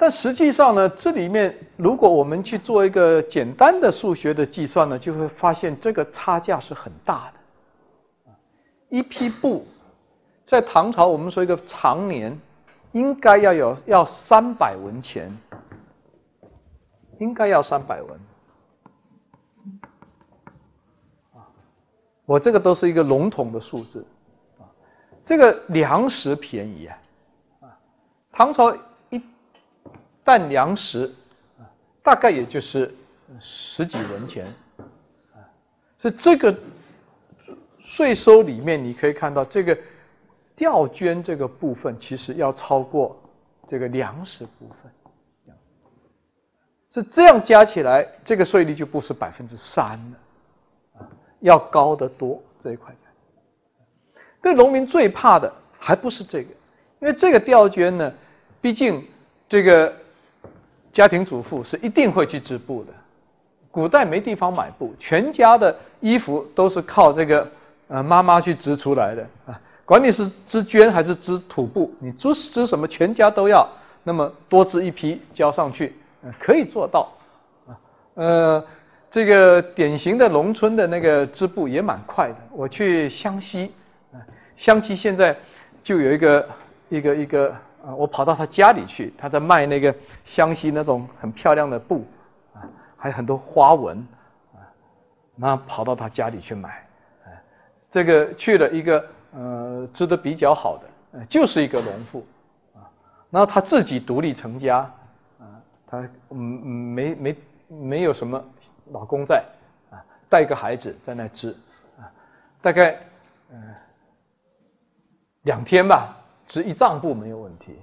但实际上呢，这里面如果我们去做一个简单的数学的计算呢，就会发现这个差价是很大的。一匹布在唐朝，我们说一个长年应该要有要三百文钱。应该要三百文，啊，我这个都是一个笼统的数字，啊，这个粮食便宜啊，啊，唐朝担粮食，大概也就是十几文钱，啊，所以这个税收里面你可以看到，这个调捐这个部分其实要超过这个粮食部分。是这样加起来，这个税率就不是百分之三了，要高得多这一块。对农民最怕的还不是这个，因为这个调捐呢，毕竟这个家庭主妇是一定会去织布的。古代没地方买布，全家的衣服都是靠这个呃妈妈去织出来的啊。管你是织绢还是织土布，你织织什么，全家都要那么多织一批交上去。可以做到，啊，呃，这个典型的农村的那个织布也蛮快的。我去湘西，啊，湘西现在就有一个一个一个啊，我跑到他家里去，他在卖那个湘西那种很漂亮的布，啊，还有很多花纹，啊，那跑到他家里去买，啊，这个去了一个呃织的比较好的，呃就是一个农妇，啊，然后他自己独立成家。啊他嗯嗯没没没有什么老公在啊，带个孩子在那织啊，大概嗯两天吧，织一丈布没有问题，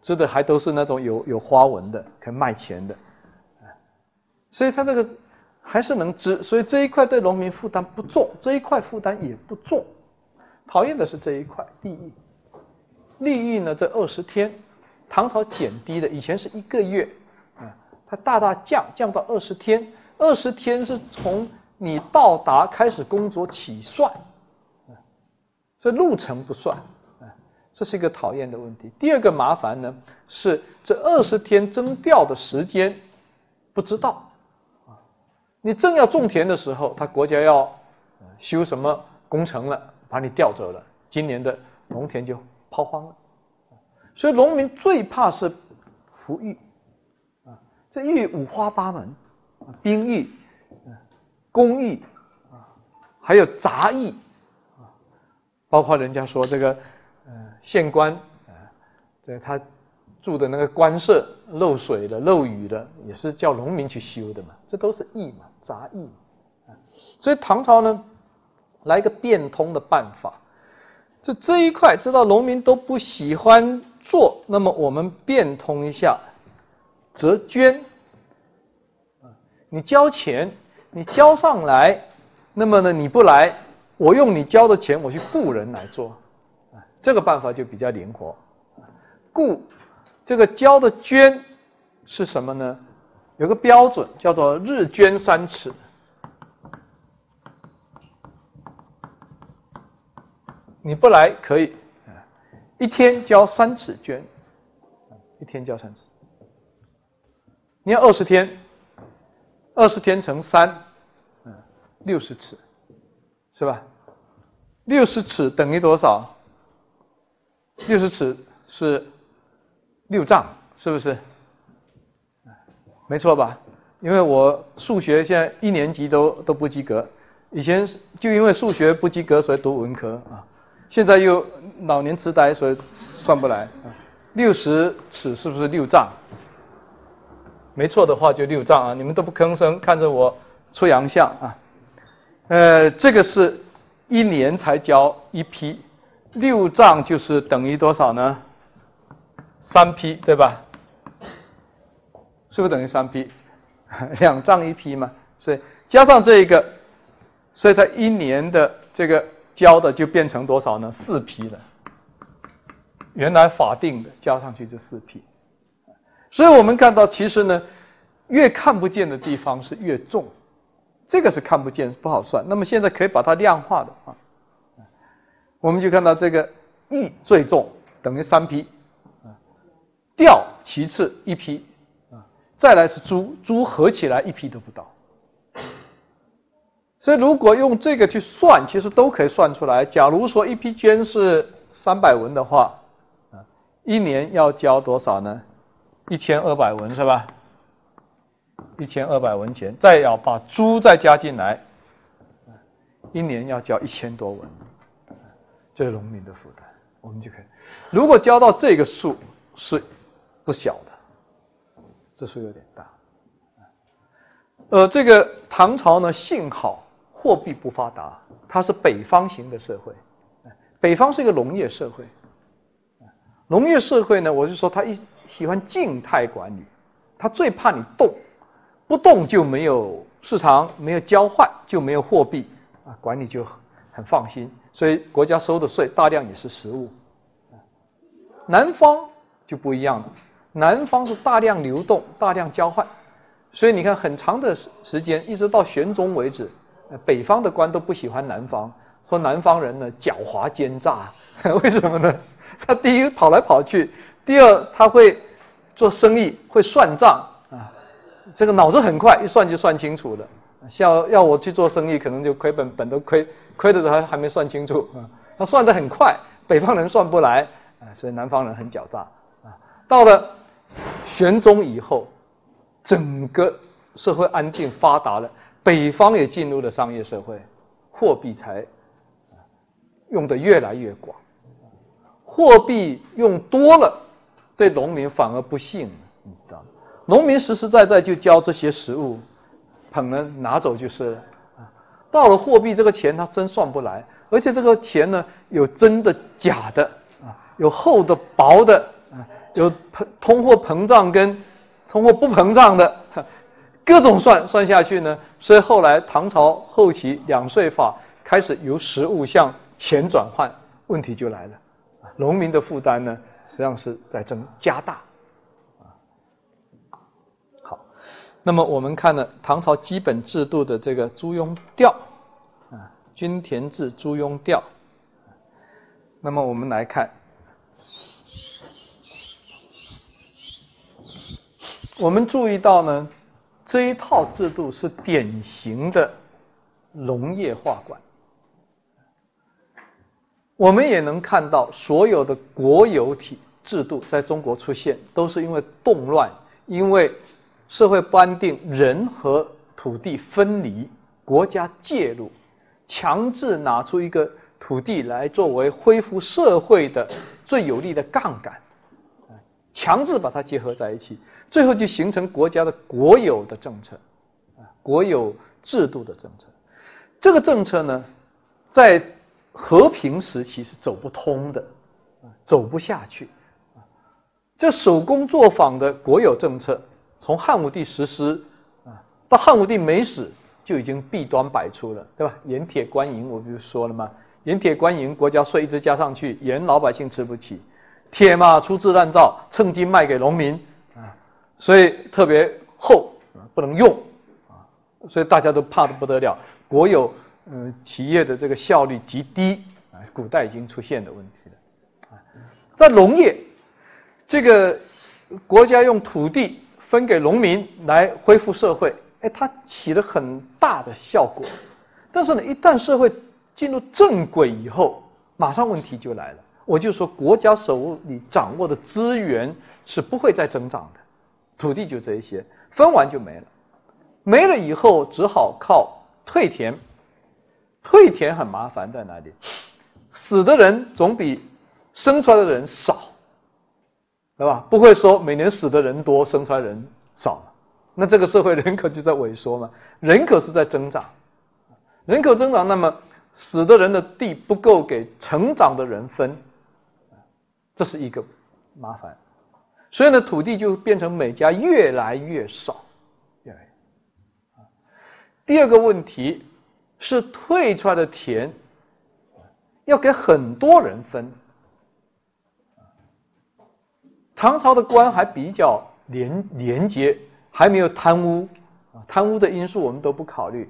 织的还都是那种有有花纹的，可以卖钱的，所以他这个还是能织，所以这一块对农民负担不重，这一块负担也不重，讨厌的是这一块利益，利益呢这二十天。唐朝减低的，以前是一个月，啊，它大大降，降到二十天。二十天是从你到达开始工作起算，所以路程不算，这是一个讨厌的问题。第二个麻烦呢，是这二十天征调的时间不知道，啊，你正要种田的时候，他国家要修什么工程了，把你调走了，今年的农田就抛荒了。所以农民最怕是服役啊，这役五花八门啊，兵役、公役啊，还有杂役啊，包括人家说这个呃县官啊，这他住的那个官舍漏水了、漏雨了，也是叫农民去修的嘛，这都是役嘛，杂役。所以唐朝呢，来一个变通的办法，就这一块知道农民都不喜欢。做，那么我们变通一下，折捐，你交钱，你交上来，那么呢你不来，我用你交的钱我去雇人来做，这个办法就比较灵活，故这个交的捐是什么呢？有个标准叫做日捐三尺，你不来可以。一天交三尺绢，一天交三尺。你要二十天，二十天乘三，嗯，六十尺，是吧？六十尺等于多少？六十尺是六丈，是不是？没错吧？因为我数学现在一年级都都不及格，以前就因为数学不及格，所以读文科啊。现在又老年痴呆，所以算不来。六十尺是不是六丈？没错的话就六丈啊！你们都不吭声，看着我出洋相啊。呃，这个是一年才交一批，六丈就是等于多少呢？三批，对吧？是不是等于三批？两丈一批嘛，所以加上这一个，所以它一年的这个交的就变成多少呢？四批了。原来法定的加上去就四批，所以我们看到其实呢，越看不见的地方是越重，这个是看不见不好算。那么现在可以把它量化的啊，我们就看到这个玉最重等于三批，啊，吊其次一批，啊，再来是猪，猪合起来一批都不到。所以如果用这个去算，其实都可以算出来。假如说一批绢是三百文的话。啊一年要交多少呢？一千二百文是吧？一千二百文钱，再要把猪再加进来，一年要交一千多文，这是农民的负担。我们就可以，如果交到这个数是不小的，这数有点大。呃，这个唐朝呢，幸好货币不发达，它是北方型的社会，北方是一个农业社会。农业社会呢，我是说他一喜欢静态管理，他最怕你动，不动就没有市场，没有交换就没有货币啊，管理就很放心。所以国家收的税大量也是实物。南方就不一样了，南方是大量流动、大量交换，所以你看很长的时时间，一直到玄宗为止，北方的官都不喜欢南方，说南方人呢狡猾奸诈，为什么呢？他第一跑来跑去，第二他会做生意，会算账啊，这个脑子很快，一算就算清楚了。像要我去做生意，可能就亏本，本都亏，亏的都还还没算清楚啊。他算得很快，北方人算不来啊，所以南方人很狡诈啊。到了玄宗以后，整个社会安定发达了，北方也进入了商业社会，货币才用的越来越广。货币用多了，对农民反而不幸，你知道？农民实实在在就交这些食物，捧了拿走就是了。到了货币这个钱他真算不来，而且这个钱呢有真的假的啊，有厚的薄的啊，有膨通货膨胀跟通货不膨胀的，各种算算下去呢，所以后来唐朝后期两税法开始由实物向钱转换，问题就来了。农民的负担呢，实际上是在增加大，啊，好，那么我们看了，唐朝基本制度的这个租庸调，啊，均田制租庸调，那么我们来看，我们注意到呢，这一套制度是典型的农业化管。我们也能看到，所有的国有体制度在中国出现，都是因为动乱，因为社会不安定，人和土地分离，国家介入，强制拿出一个土地来作为恢复社会的最有力的杠杆，强制把它结合在一起，最后就形成国家的国有的政策，啊，国有制度的政策。这个政策呢，在和平时期是走不通的，啊，走不下去，啊，这手工作坊的国有政策，从汉武帝实施，啊，到汉武帝没死就已经弊端百出了，对吧？盐铁官营我不是说了吗？盐铁官营国家税一直加上去，盐老百姓吃不起，铁嘛粗制滥造，趁机卖给农民，啊，所以特别厚，不能用，啊，所以大家都怕的不得了，国有。嗯，企业的这个效率极低啊，古代已经出现的问题了啊。在农业，这个国家用土地分给农民来恢复社会，哎，它起了很大的效果。但是呢，一旦社会进入正轨以后，马上问题就来了。我就说，国家手里掌握的资源是不会再增长的，土地就这一些，分完就没了，没了以后只好靠退田。退田很麻烦在哪里？死的人总比生出来的人少，对吧？不会说每年死的人多，生出来人少，那这个社会人口就在萎缩嘛？人口是在增长，人口增长，那么死的人的地不够给成长的人分，这是一个麻烦。所以呢，土地就变成每家越来越少。越来越第二个问题是退出来的田要给很多人分。唐朝的官还比较廉廉洁，还没有贪污啊，贪污的因素我们都不考虑。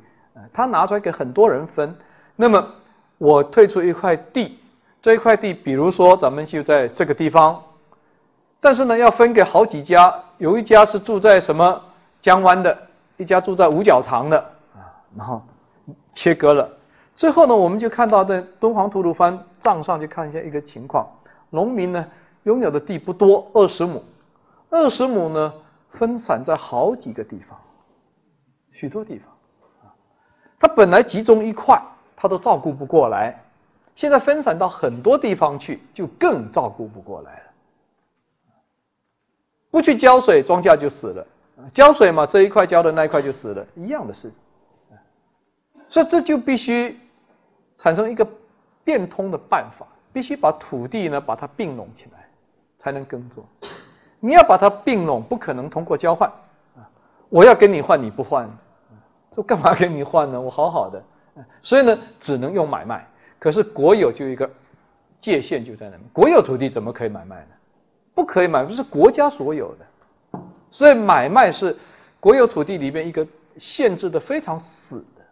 他拿出来给很多人分，那么我退出一块地，这一块地，比如说咱们就在这个地方，但是呢，要分给好几家，有一家是住在什么江湾的，一家住在五角场的啊。然后切割了，最后呢，我们就看到在敦煌吐鲁番账上就看一下一个情况：农民呢拥有的地不多，二十亩，二十亩呢分散在好几个地方，许多地方啊。他本来集中一块，他都照顾不过来，现在分散到很多地方去，就更照顾不过来了。不去浇水，庄稼就死了；浇水嘛，这一块浇的那一块就死了，一样的事情。所以这就必须产生一个变通的办法，必须把土地呢把它并拢起来，才能耕作。你要把它并拢，不可能通过交换啊！我要跟你换，你不换，这干嘛跟你换呢？我好好的，所以呢，只能用买卖。可是国有就一个界限就在那，国有土地怎么可以买卖呢？不可以买，不是国家所有的。所以买卖是国有土地里面一个限制的非常死的。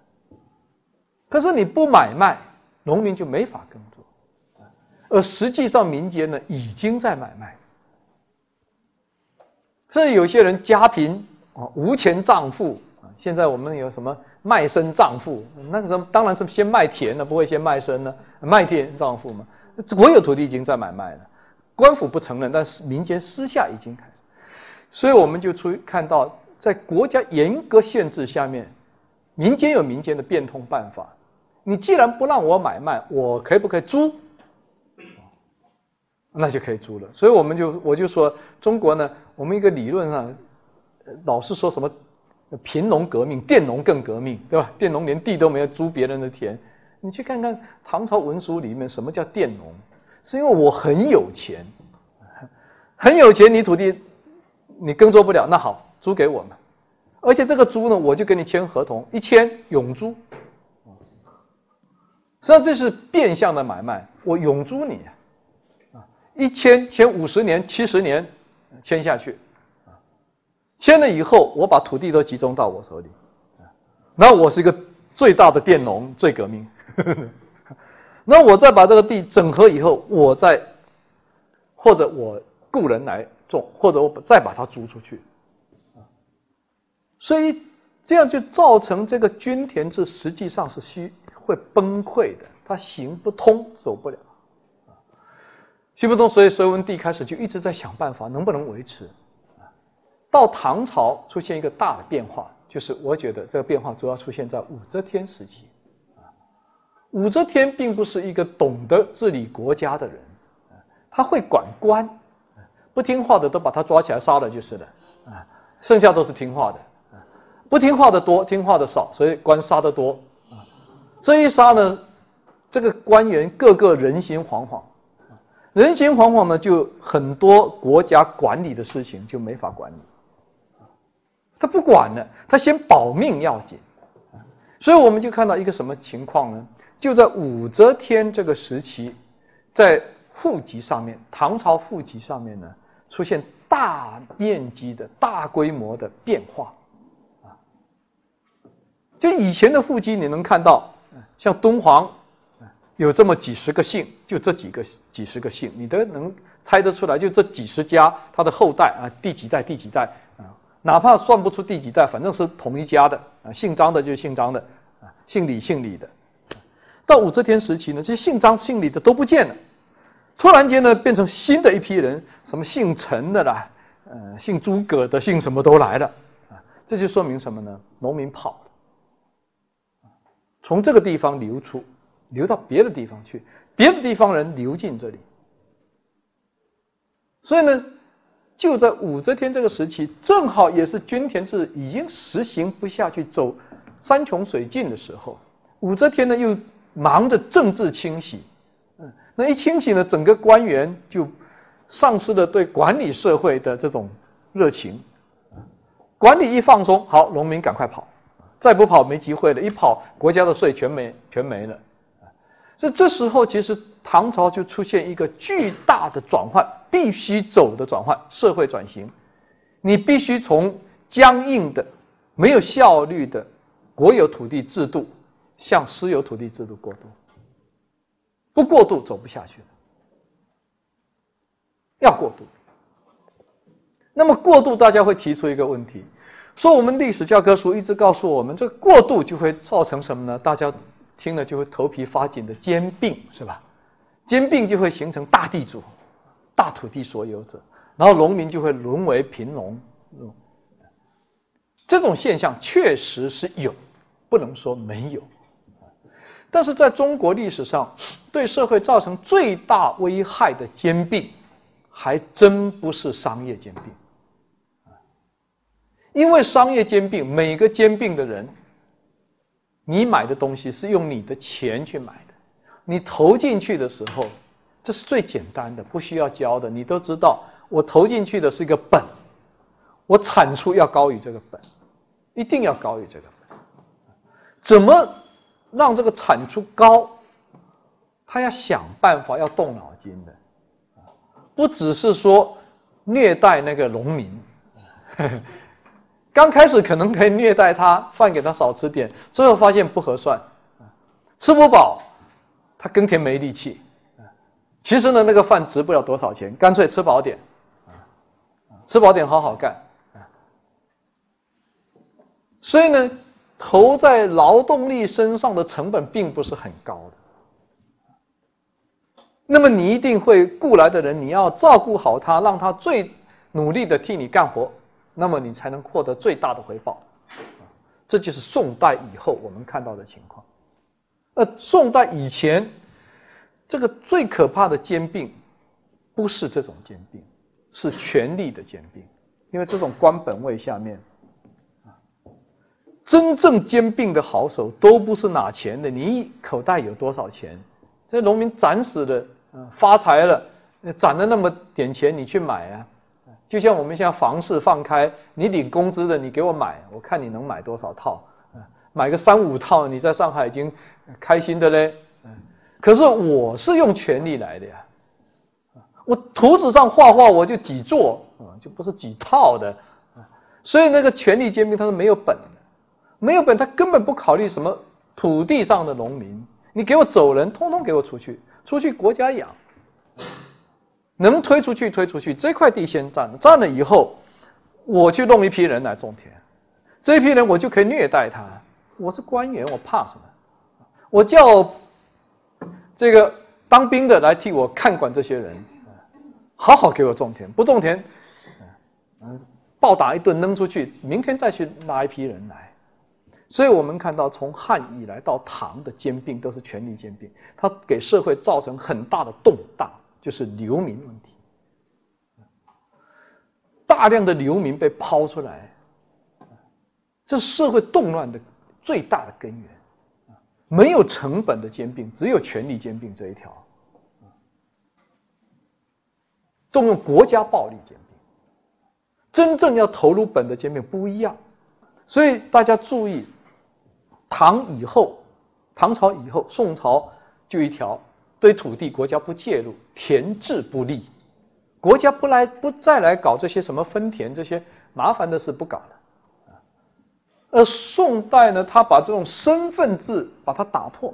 可是你不买卖，农民就没法耕作，而实际上民间呢已经在买卖。所以有些人家贫啊，无钱葬父啊。现在我们有什么卖身葬父？那个时候当然是先卖田了，不会先卖身呢。卖田葬父嘛，国有土地已经在买卖了，官府不承认，但是民间私下已经开始。所以我们就出看到，在国家严格限制下面，民间有民间的变通办法。你既然不让我买卖，我可不可以租？那就可以租了。所以我们就我就说，中国呢，我们一个理论上老是说什么贫农革命，佃农更革命，对吧？佃农连地都没有，租别人的田。你去看看唐朝文书里面什么叫佃农？是因为我很有钱，很有钱，你土地你耕作不了，那好，租给我们。而且这个租呢，我就跟你签合同，一签永租。实际上这是变相的买卖，我永租你，一签签五十年、七十年，签下去，啊，签了以后，我把土地都集中到我手里，啊，那我是一个最大的佃农，最革命，那我再把这个地整合以后，我再或者我雇人来种，或者我再把它租出去，所以这样就造成这个均田制实际上是虚。会崩溃的，它行不通，走不了，行不通。所以隋文帝开始就一直在想办法，能不能维持。到唐朝出现一个大的变化，就是我觉得这个变化主要出现在武则天时期。武则天并不是一个懂得治理国家的人，他会管官，不听话的都把他抓起来杀了就是了，啊，剩下都是听话的，不听话的多，听话的少，所以官杀的多。这一杀呢，这个官员个个人心惶惶，人心惶惶呢，就很多国家管理的事情就没法管理，他不管了，他先保命要紧，所以我们就看到一个什么情况呢？就在武则天这个时期，在户籍上面，唐朝户籍上面呢，出现大面积的大规模的变化，啊，就以前的户籍你能看到。像敦煌，有这么几十个姓，就这几个几十个姓，你都能猜得出来，就这几十家他的后代啊，第几代第几代啊，哪怕算不出第几代，反正是同一家的啊，姓张的就姓张的啊，姓李姓李的。到武则天时期呢，这些姓张姓李的都不见了，突然间呢，变成新的一批人，什么姓陈的啦，呃，姓诸葛的，姓什么都来了啊，这就说明什么呢？农民跑了。从这个地方流出，流到别的地方去，别的地方人流进这里，所以呢，就在武则天这个时期，正好也是均田制已经实行不下去，走山穷水尽的时候，武则天呢又忙着政治清洗，嗯，那一清洗呢，整个官员就丧失了对管理社会的这种热情，管理一放松，好，农民赶快跑，再不跑没机会了，一跑国家的税全没全没了，所以这时候其实唐朝就出现一个巨大的转换，必须走的转换，社会转型，你必须从僵硬的、没有效率的国有土地制度。向私有土地制度过渡，不过渡走不下去，要过渡。那么过渡，大家会提出一个问题：说我们历史教科书一直告诉我们，这过渡就会造成什么呢？大家听了就会头皮发紧的兼并，是吧？兼并就会形成大地主、大土地所有者，然后农民就会沦为贫农。这种现象确实是有，不能说没有。但是在中国历史上，对社会造成最大危害的兼并，还真不是商业兼并。因为商业兼并，每个兼并的人，你买的东西是用你的钱去买的，你投进去的时候，这是最简单的，不需要教的。你都知道，我投进去的是一个本，我产出要高于这个本，一定要高于这个本，怎么？让这个产出高，他要想办法，要动脑筋的，不只是说虐待那个农民。刚开始可能可以虐待他，饭给他少吃点，最后发现不合算，吃不饱，他耕田没力气。其实呢，那个饭值不了多少钱，干脆吃饱点，吃饱点好好干。所以呢。投在劳动力身上的成本并不是很高的，那么你一定会雇来的人，你要照顾好他，让他最努力的替你干活，那么你才能获得最大的回报。这就是宋代以后我们看到的情况。呃，宋代以前，这个最可怕的兼并，不是这种兼并，是权力的兼并，因为这种官本位下面。真正兼并的好手都不是拿钱的，你口袋有多少钱？这农民攒死的，发财了，攒了那么点钱，你去买啊？就像我们现在房市放开，你领工资的，你给我买，我看你能买多少套？买个三五套，你在上海已经开心的嘞。可是我是用权力来的呀，我图纸上画画我就几座，就不是几套的。所以那个权力兼并，他是没有本的。没有本，他根本不考虑什么土地上的农民。你给我走人，通通给我出去，出去国家养，能推出去推出去。这块地先占了，占了以后，我去弄一批人来种田，这一批人我就可以虐待他。我是官员，我怕什么？我叫这个当兵的来替我看管这些人，好好给我种田，不种田，嗯，暴打一顿扔出去，明天再去拉一批人来。所以我们看到，从汉以来到唐的兼并都是权力兼并，它给社会造成很大的动荡，就是流民问题。大量的流民被抛出来，这社会动乱的最大的根源。没有成本的兼并，只有权力兼并这一条。动用国家暴力兼并，真正要投入本的兼并不一样。所以大家注意。唐以后，唐朝以后，宋朝就一条：对土地国家不介入，田制不立，国家不来不再来搞这些什么分田这些麻烦的事不搞了。而宋代呢，他把这种身份制把它打破，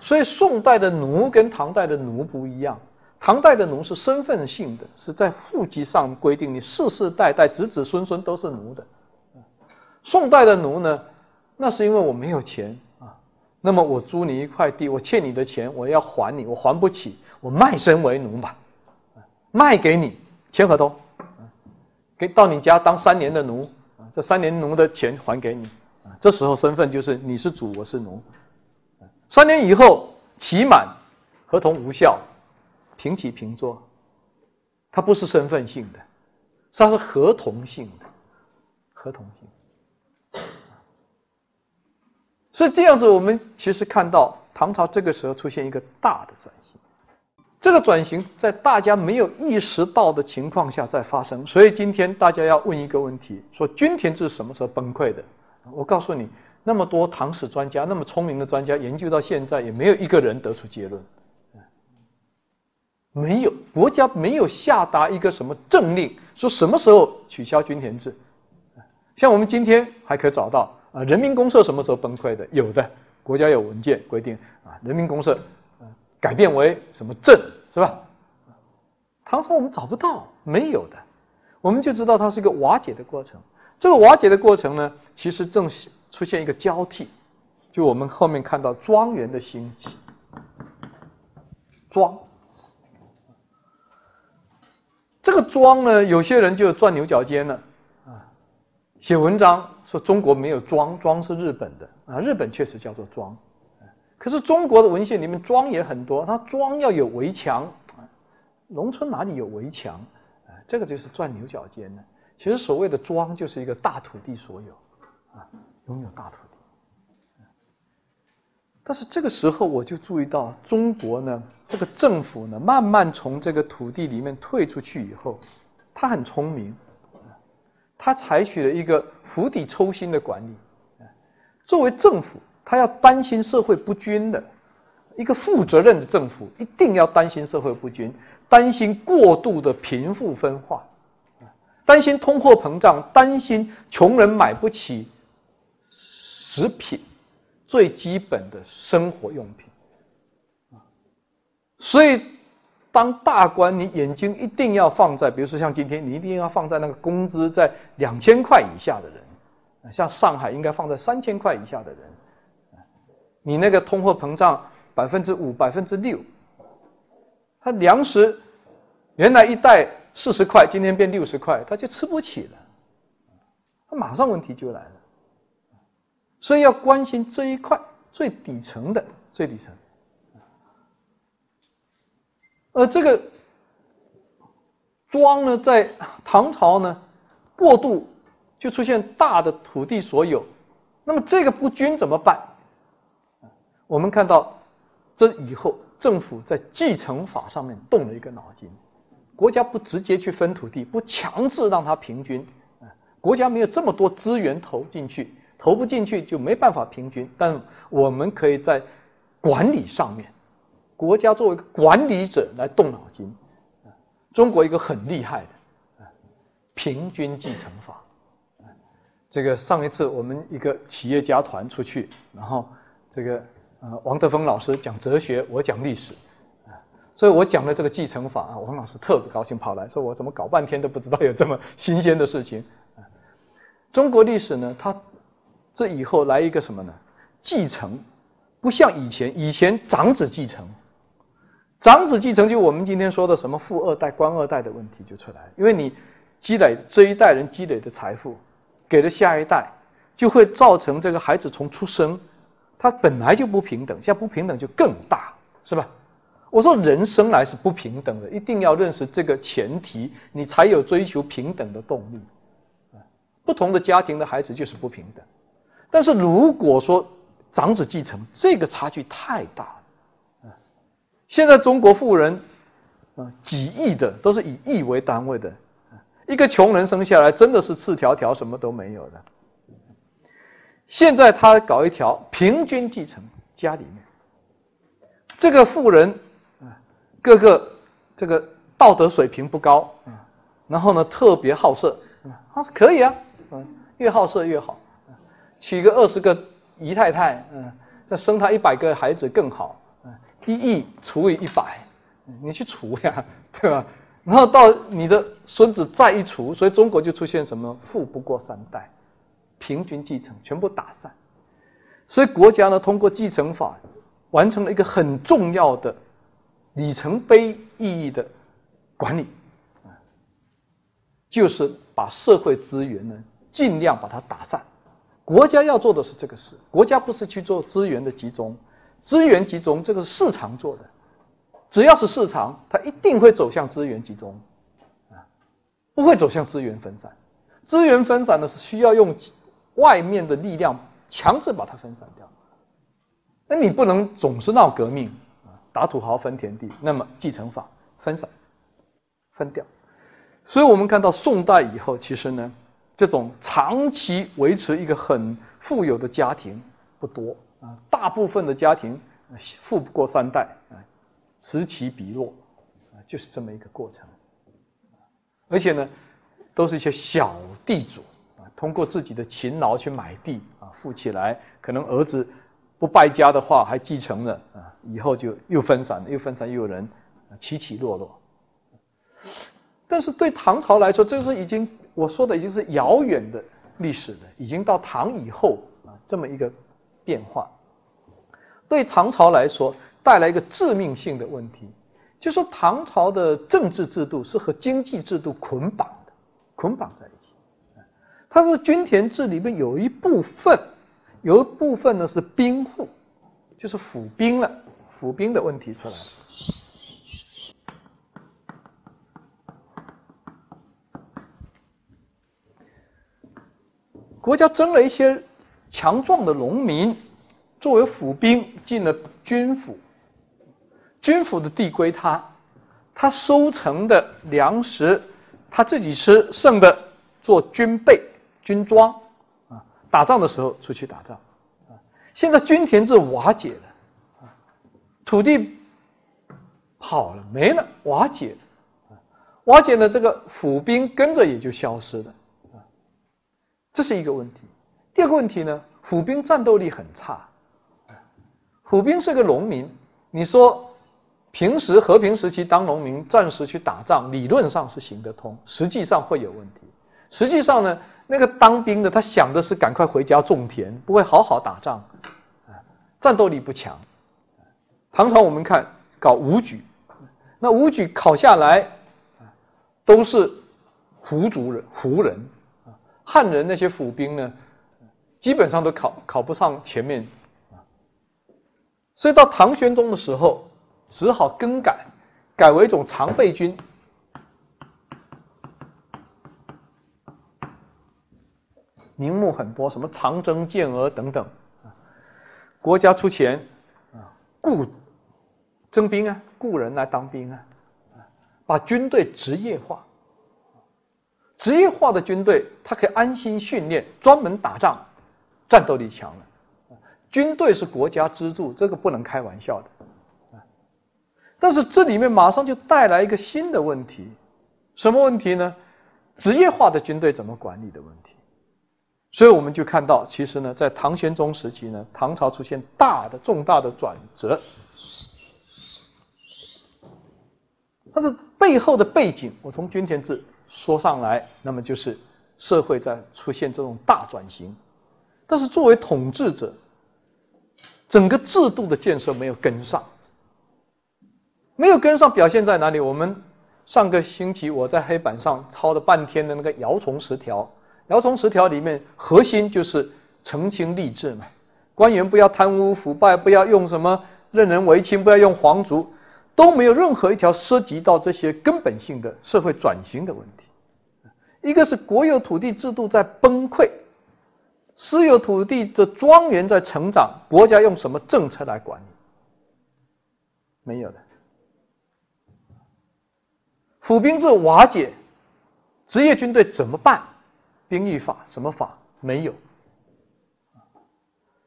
所以宋代的奴跟唐代的奴不一样。唐代的奴是身份性的，是在户籍上规定你世世代代子子孙孙都是奴的。宋代的奴呢？那是因为我没有钱，那么我租你一块地，我欠你的钱，我要还你，我还不起，我卖身为奴吧，卖给你签合同，给到你家当三年的奴，这三年奴的钱还给你，这时候身份就是你是主，我是奴，三年以后期满，合同无效，平起平坐，它不是身份性的，它是合同性的，合同性。所以这样子，我们其实看到唐朝这个时候出现一个大的转型，这个转型在大家没有意识到的情况下在发生。所以今天大家要问一个问题：说均田制什么时候崩溃的？我告诉你，那么多唐史专家，那么聪明的专家，研究到现在也没有一个人得出结论。没有国家没有下达一个什么政令，说什么时候取消均田制。像我们今天还可以找到啊，人民公社什么时候崩溃的？有的，国家有文件规定啊，人民公社改变为什么镇是吧？唐朝我们找不到，没有的，我们就知道它是一个瓦解的过程。这个瓦解的过程呢，其实正出现一个交替，就我们后面看到庄园的兴起，庄。这个庄呢，有些人就钻牛角尖了啊，写文章说中国没有庄，庄是日本的啊，日本确实叫做庄，可是中国的文献里面庄也很多，它庄要有围墙，农村哪里有围墙啊？这个就是钻牛角尖了。其实所谓的庄就是一个大土地所有啊，拥有大土地。但是这个时候我就注意到中国呢。这个政府呢，慢慢从这个土地里面退出去以后，他很聪明，他采取了一个釜底抽薪的管理。作为政府，他要担心社会不均的，一个负责任的政府一定要担心社会不均，担心过度的贫富分化，担心通货膨胀，担心穷人买不起食品，最基本的生活用品。所以，当大官，你眼睛一定要放在，比如说像今天，你一定要放在那个工资在两千块以下的人，像上海应该放在三千块以下的人，你那个通货膨胀百分之五、百分之六，他粮食原来一袋四十块，今天变六十块，他就吃不起了，他马上问题就来了。所以要关心这一块最底层的最底层。而这个庄呢，在唐朝呢，过度就出现大的土地所有，那么这个不均怎么办？我们看到这以后，政府在继承法上面动了一个脑筋，国家不直接去分土地，不强制让它平均，国家没有这么多资源投进去，投不进去就没办法平均，但我们可以在管理上面。国家作为一个管理者来动脑筋，中国一个很厉害的平均继承法。这个上一次我们一个企业家团出去，然后这个呃王德峰老师讲哲学，我讲历史，啊所以我讲了这个继承法啊，王老师特别高兴跑来说，我怎么搞半天都不知道有这么新鲜的事情。中国历史呢，它这以后来一个什么呢？继承不像以前，以前长子继承。长子继承就我们今天说的什么富二代、官二代的问题就出来了，因为你积累这一代人积累的财富，给了下一代，就会造成这个孩子从出生，他本来就不平等，现在不平等就更大，是吧？我说人生来是不平等的，一定要认识这个前提，你才有追求平等的动力。不同的家庭的孩子就是不平等，但是如果说长子继承，这个差距太大了。现在中国富人啊，几亿的都是以亿为单位的，一个穷人生下来真的是赤条条，什么都没有的。现在他搞一条平均继承，家里面这个富人啊，各个这个道德水平不高啊，然后呢特别好色啊，可以啊，嗯，越好色越好，娶个二十个姨太太，嗯，再生他一百个孩子更好。一亿除以一百，你去除呀，对吧？然后到你的孙子再一除，所以中国就出现什么富不过三代，平均继承全部打散。所以国家呢，通过继承法完成了一个很重要的里程碑意义的管理，就是把社会资源呢尽量把它打散。国家要做的是这个事，国家不是去做资源的集中。资源集中，这个是市场做的。只要是市场，它一定会走向资源集中，啊，不会走向资源分散。资源分散呢，是需要用外面的力量强制把它分散掉。那你不能总是闹革命啊，打土豪分田地，那么继承法分散分掉。所以我们看到宋代以后，其实呢，这种长期维持一个很富有的家庭不多啊，大部分的家庭富不过三代啊，此起彼落啊，就是这么一个过程。而且呢，都是一些小地主啊，通过自己的勤劳去买地啊，富起来，可能儿子。不败家的话，还继承了啊，以后就又分散了，又分散，又有人起起落落。但是对唐朝来说，这是已经我说的已经是遥远的历史了，已经到唐以后啊这么一个变化。对唐朝来说，带来一个致命性的问题，就是唐朝的政治制度是和经济制度捆绑的，捆绑在一起。它是均田制里面有一部分。有一部分呢是兵户，就是府兵了，府兵的问题出来了。国家征了一些强壮的农民作为府兵进了军府，军府的地归他，他收成的粮食他自己吃，剩的做军备、军装。啊打仗的时候出去打仗，啊，现在均田制瓦解了，啊，土地跑了没了，瓦解了，瓦解了，这个府兵跟着也就消失了，啊，这是一个问题。第二个问题呢，府兵战斗力很差，府兵是个农民，你说平时和平时期当农民，暂时去打仗，理论上是行得通，实际上会有问题。实际上呢？那个当兵的，他想的是赶快回家种田，不会好好打仗，战斗力不强。唐朝我们看搞武举，那武举考下来，都是胡族人、胡人，汉人那些府兵呢，基本上都考考不上前面，所以到唐玄宗的时候，只好更改，改为一种常备军。名目很多，什么长征、健儿等等，国家出钱啊，雇征兵啊，雇人来当兵啊，把军队职业化，职业化的军队，他可以安心训练，专门打仗，战斗力强了。军队是国家支柱，这个不能开玩笑的。但是这里面马上就带来一个新的问题，什么问题呢？职业化的军队怎么管理的问题？所以我们就看到，其实呢，在唐玄宗时期呢，唐朝出现大的、重大的转折。它的背后的背景，我从均田制说上来，那么就是社会在出现这种大转型。但是作为统治者，整个制度的建设没有跟上，没有跟上，表现在哪里？我们上个星期我在黑板上抄了半天的那个姚崇十条。姚崇十条里面核心就是澄清吏治嘛，官员不要贪污腐败，不要用什么任人唯亲，不要用皇族，都没有任何一条涉及到这些根本性的社会转型的问题。一个是国有土地制度在崩溃，私有土地的庄园在成长，国家用什么政策来管理？没有的。府兵制瓦解，职业军队怎么办？兵役法什么法没有？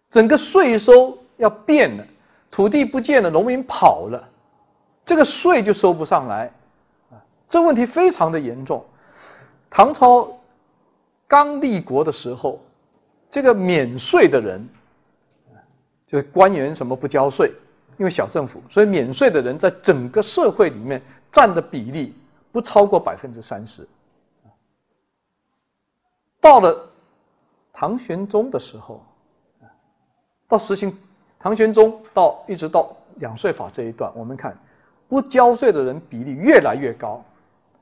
整个税收要变了，土地不见了，农民跑了，这个税就收不上来，啊，这问题非常的严重。唐朝刚立国的时候，这个免税的人，就是官员什么不交税，因为小政府，所以免税的人在整个社会里面占的比例不超过百分之三十。到了唐玄宗的时候，到实行唐玄宗到一直到两税法这一段，我们看不交税的人比例越来越高。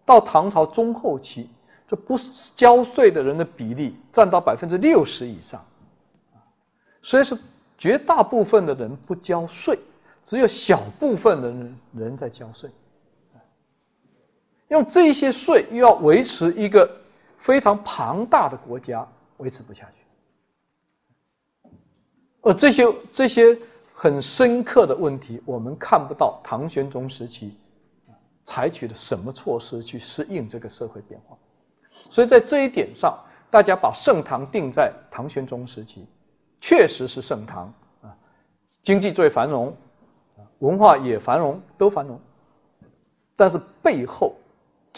到唐朝中后期，这不交税的人的比例占到百分之六十以上，所以是绝大部分的人不交税，只有小部分的人人在交税。用这些税又要维持一个。非常庞大的国家维持不下去，而这些这些很深刻的问题，我们看不到唐玄宗时期采取了什么措施去适应这个社会变化。所以在这一点上，大家把盛唐定在唐玄宗时期，确实是盛唐啊，经济最繁荣，文化也繁荣，都繁荣。但是背后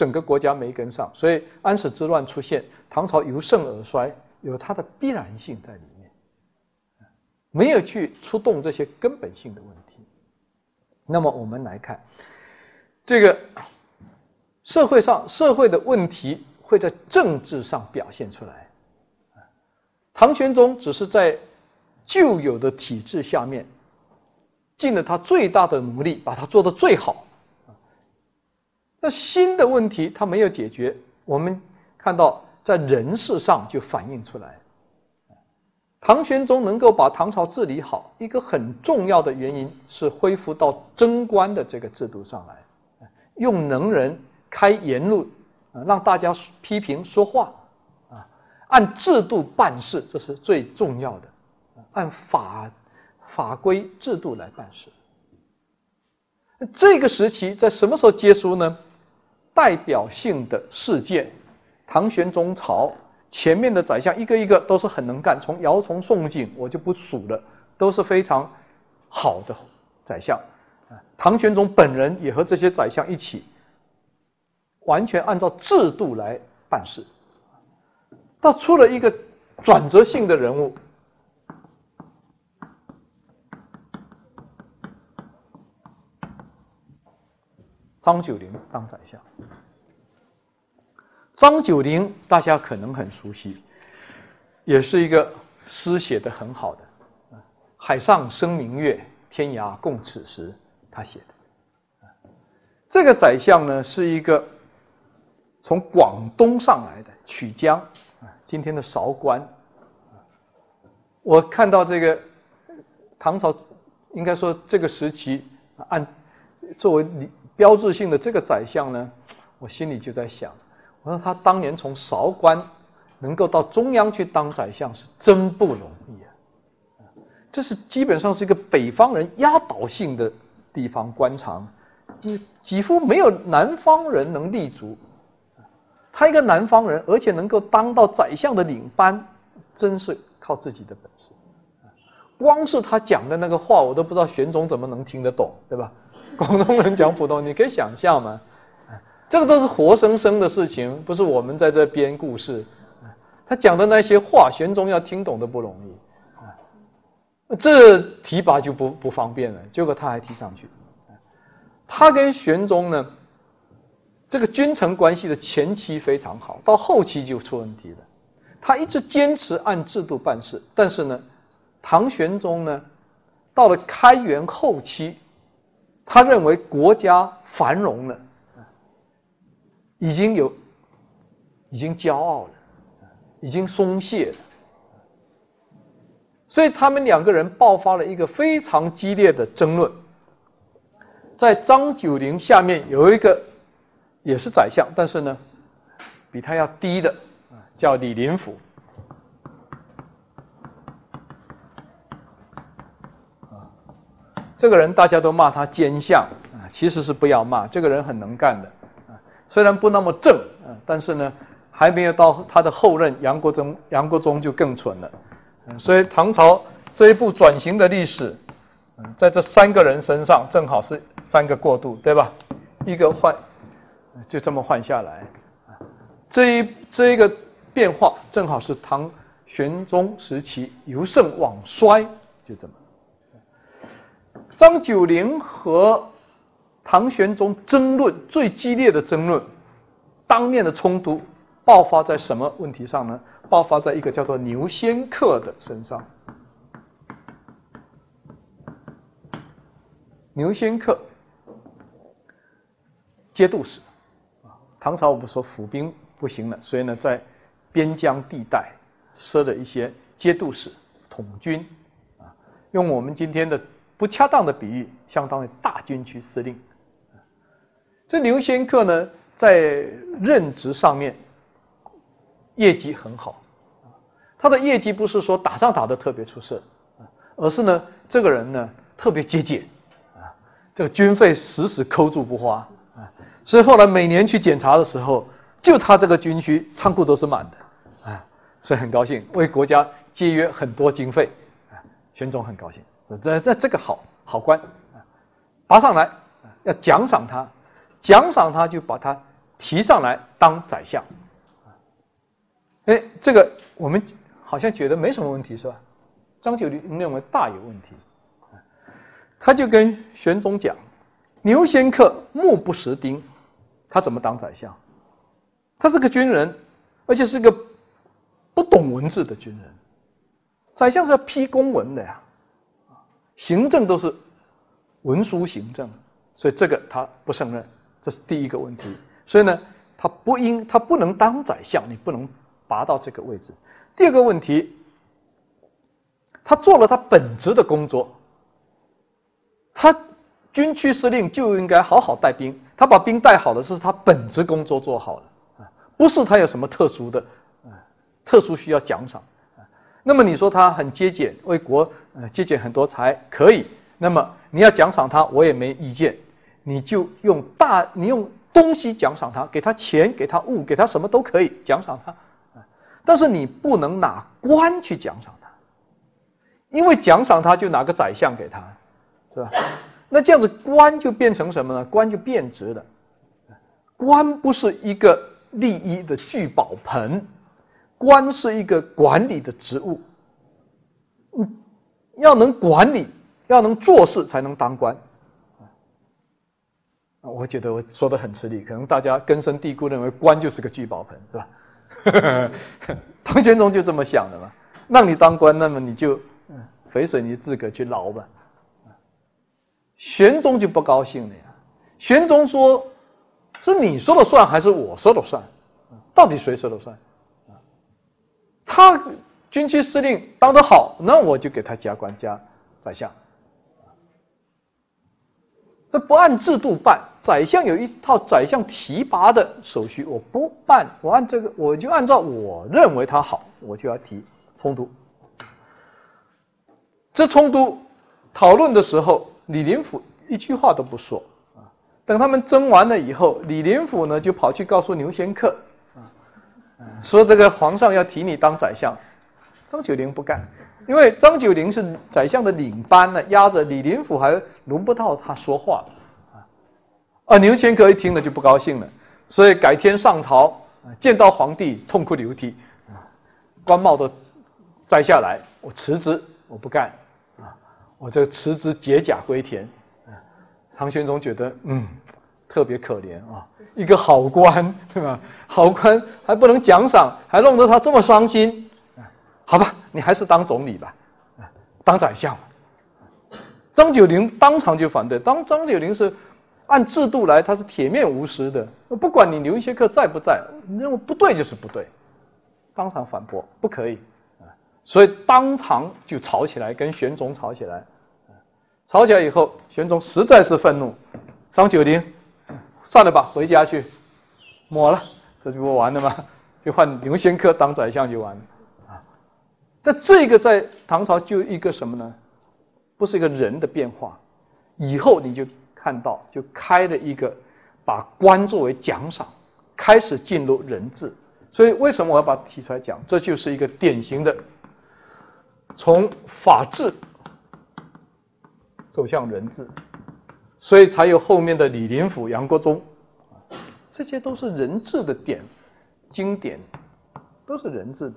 整个国家没跟上，所以安史之乱出现，唐朝由盛而衰，有它的必然性在里面，没有去出动这些根本性的问题。那么我们来看这个社会上社会的问题。会在政治上表现出来。唐玄宗只是在旧有的体制下面尽了他最大的努力，把它做得最好。那新的问题他没有解决，我们看到在人事上就反映出来。唐玄宗能够把唐朝治理好，一个很重要的原因是恢复到贞观的这个制度上来，用能人开言路。让大家批评说话，啊，按制度办事，这是最重要的，按法法规制度来办事。这个时期在什么时候结束呢？代表性的事件，唐玄宗朝前面的宰相一个一个都是很能干，从姚崇、宋璟我就不数了，都是非常好的宰相。唐玄宗本人也和这些宰相一起。完全按照制度来办事，他出了一个转折性的人物，张九龄当宰相。张九龄大家可能很熟悉，也是一个诗写的很好的，“海上生明月，天涯共此时”，他写的。这个宰相呢，是一个。从广东上来的曲江啊，今天的韶关。我看到这个唐朝，应该说这个时期按作为你标志性的这个宰相呢，我心里就在想，我说他当年从韶关能够到中央去当宰相是真不容易啊！这是基本上是一个北方人压倒性的地方官场，几乎没有南方人能立足。他一个南方人，而且能够当到宰相的领班，真是靠自己的本事。光是他讲的那个话，我都不知道玄宗怎么能听得懂，对吧？广东人讲普通，你可以想象吗？这个都是活生生的事情，不是我们在这编故事。他讲的那些话，玄宗要听懂都不容易。这提拔就不不方便了，结果他还提上去。他跟玄宗呢？这个君臣关系的前期非常好，到后期就出问题了。他一直坚持按制度办事，但是呢，唐玄宗呢，到了开元后期，他认为国家繁荣了，已经有，已经骄傲了，已经松懈了，所以他们两个人爆发了一个非常激烈的争论。在张九龄下面有一个。也是宰相，但是呢，比他要低的，叫李林甫。啊，这个人大家都骂他奸相啊，其实是不要骂，这个人很能干的啊，虽然不那么正啊，但是呢，还没有到他的后任杨国忠，杨国忠就更蠢了。所以唐朝这一部转型的历史，在这三个人身上正好是三个过渡，对吧？一个换。就这么换下来，啊这一这一个变化正好是唐玄宗时期由盛往衰，就这么。张九龄和唐玄宗争论最激烈的争论，当面的冲突爆发在什么问题上呢？爆发在一个叫做牛仙客的身上。牛仙客节度使。啊唐朝我们说府兵不行了，所以呢，在边疆地带设了一些节度使统军，啊，用我们今天的不恰当的比喻，相当于大军区司令。这刘仙客呢，在任职上面业绩很好，他的业绩不是说打仗打得特别出色，而是呢，这个人呢特别节俭。啊，这个军费死死抠住不花。啊，所以后来每年去检查的时候，就他这个军区仓库都是满的。啊，所以很高兴为国家节约很多经费。啊，玄宗很高兴，这这这个好好官啊，拔上来要奖赏他，奖赏他就把他提上来当宰相。哎，这个我们好像觉得没什么问题，是吧？张九龄认为大有问题，他就跟玄宗讲：“牛仙客目不识丁，他怎么当宰相？他是个军人，而且是个不懂文字的军人。宰相是要批公文的呀，行政都是文书行政，所以这个他不胜任，这是第一个问题。所以呢，他不应，他不能当宰相，你不能。”拔到这个位置。第二个问题，他做了他本职的工作。他军区司令就应该好好带兵，他把兵带好了，是他本职工作做好了啊，不是他有什么特殊的啊，特殊需要奖赏。那么你说他很节俭，为国呃节俭很多财可以，那么你要奖赏他，我也没意见。你就用大，你用东西奖赏他，给他钱，给他物，给他什么都可以奖赏他。但是你不能拿官去奖赏他，因为奖赏他就拿个宰相给他，是吧？那这样子官就变成什么呢？官就变质了。官不是一个利益的聚宝盆，官是一个管理的职务。嗯，要能管理，要能做事，才能当官。啊，我觉得我说的很吃力，可能大家根深蒂固认为官就是个聚宝盆，是吧？唐玄宗就这么想的嘛，让你当官，那么你就肥水你自个去捞吧。玄宗就不高兴了呀。玄宗说：“是你说了算还是我说了算？到底谁说了算？”他军区司令当得好，那我就给他加官加宰相。那不按制度办，宰相有一套宰相提拔的手续，我不办，我按这个，我就按照我认为他好，我就要提冲突。这冲突讨论的时候，李林甫一句话都不说啊。等他们争完了以后，李林甫呢就跑去告诉牛仙客，说这个皇上要提你当宰相。张九龄不干。因为张九龄是宰相的领班呢，压着李林甫还轮不到他说话啊。啊，牛仙客一听了就不高兴了，所以改天上朝见到皇帝痛哭流涕啊，官帽都摘下来，我辞职，我不干啊，我这辞职解甲归田。唐玄宗觉得嗯特别可怜啊，一个好官对吧？好官还不能奖赏，还弄得他这么伤心。好吧，你还是当总理吧，当宰相。张九龄当场就反对，当张九龄是按制度来，他是铁面无私的，不管你刘学克在不在，你认为不对就是不对，当场反驳不可以，所以当堂就吵起来，跟玄宗吵起来，吵起来以后，玄宗实在是愤怒，张九龄，算了吧，回家去，抹了，这就不完了吗？就换刘仙客当宰相就完了。那这个在唐朝就一个什么呢？不是一个人的变化，以后你就看到就开了一个把官作为奖赏，开始进入人治。所以为什么我要把它提出来讲？这就是一个典型的从法治走向人治，所以才有后面的李林甫、杨国忠，这些都是人治的典经典，都是人治的。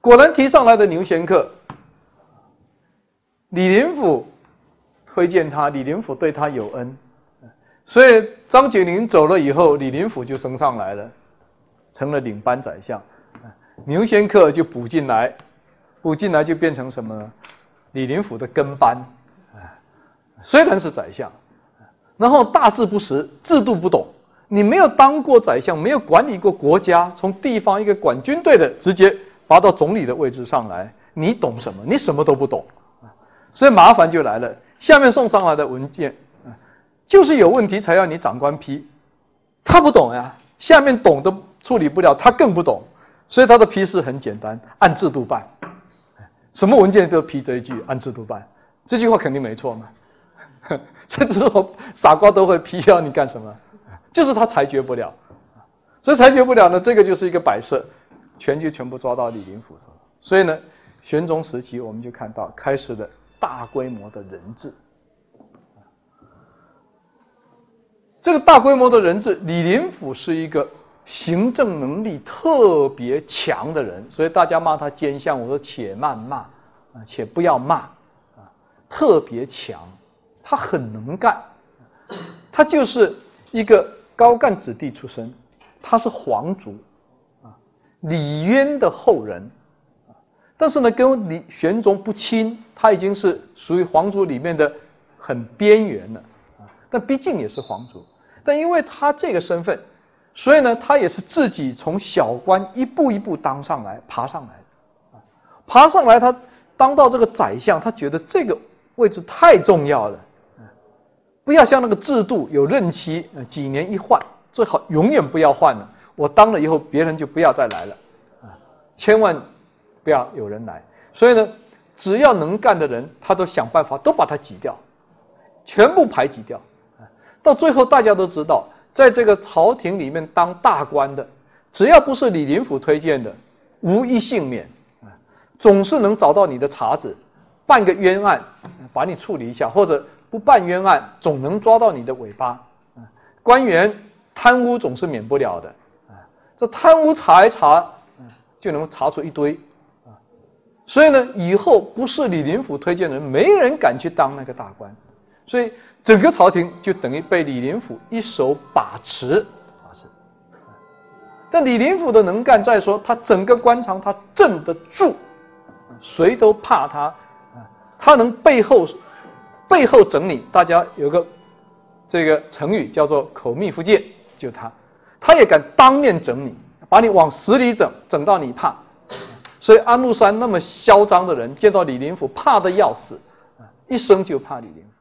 果然提上来的牛仙客，李林甫推荐他，李林甫对他有恩，所以张九龄走了以后，李林甫就升上来了，成了领班宰相，牛仙客就补进来，补进来就变成什么？李林甫的跟班，虽然是宰相，然后大字不识，制度不懂，你没有当过宰相，没有管理过国家，从地方一个管军队的直接。拔到总理的位置上来，你懂什么？你什么都不懂！所以麻烦就来了。下面送上来的文件，就是有问题才要你长官批，他不懂呀。下面懂都处理不了，他更不懂，所以他的批示很简单，按制度办。什么文件都批这一句按制度办，这句话肯定没错嘛。甚至说傻瓜都会批要你干什么，就是他裁决不了，所以裁决不了呢，这个就是一个摆设，全就全部抓到李林甫上。所以呢，玄宗时期我们就看到开始了大规模的人质。这个大规模的人质，李林甫是一个行政能力特别强的人，所以大家骂他奸相，我说且慢骂啊，且不要骂啊，特别强，他很能干，他就是一个高干子弟出身，他是皇族啊，李渊的后人。但是呢，跟李玄宗不亲，他已经是属于皇族里面的很边缘了。但毕竟也是皇族，但因为他这个身份，所以呢，他也是自己从小官一步一步当上来，爬上来的，爬上来，他当到这个宰相，他觉得这个位置太重要了，不要像那个制度有任期，几年一换，最好永远不要换了。我当了以后，别人就不要再来了，啊，千万不要有人来。所以呢，只要能干的人，他都想办法都把他挤掉，全部排挤掉。到最后，大家都知道，在这个朝廷里面当大官的，只要不是李林甫推荐的，无一幸免啊！总是能找到你的茬子，办个冤案，把你处理一下，或者不办冤案，总能抓到你的尾巴啊！官员贪污总是免不了的啊！这贪污查一查，就能查出一堆啊！所以呢，以后不是李林甫推荐人，没人敢去当那个大官，所以。整个朝廷就等于被李林甫一手把持，把持。但李林甫的能干在说，他整个官场他镇得住，谁都怕他啊，他能背后背后整理。大家有个这个成语叫做“口蜜腹剑”，就他，他也敢当面整你，把你往死里整，整到你怕。所以安禄山那么嚣张的人，见到李林甫怕的要死，一生就怕李林。甫。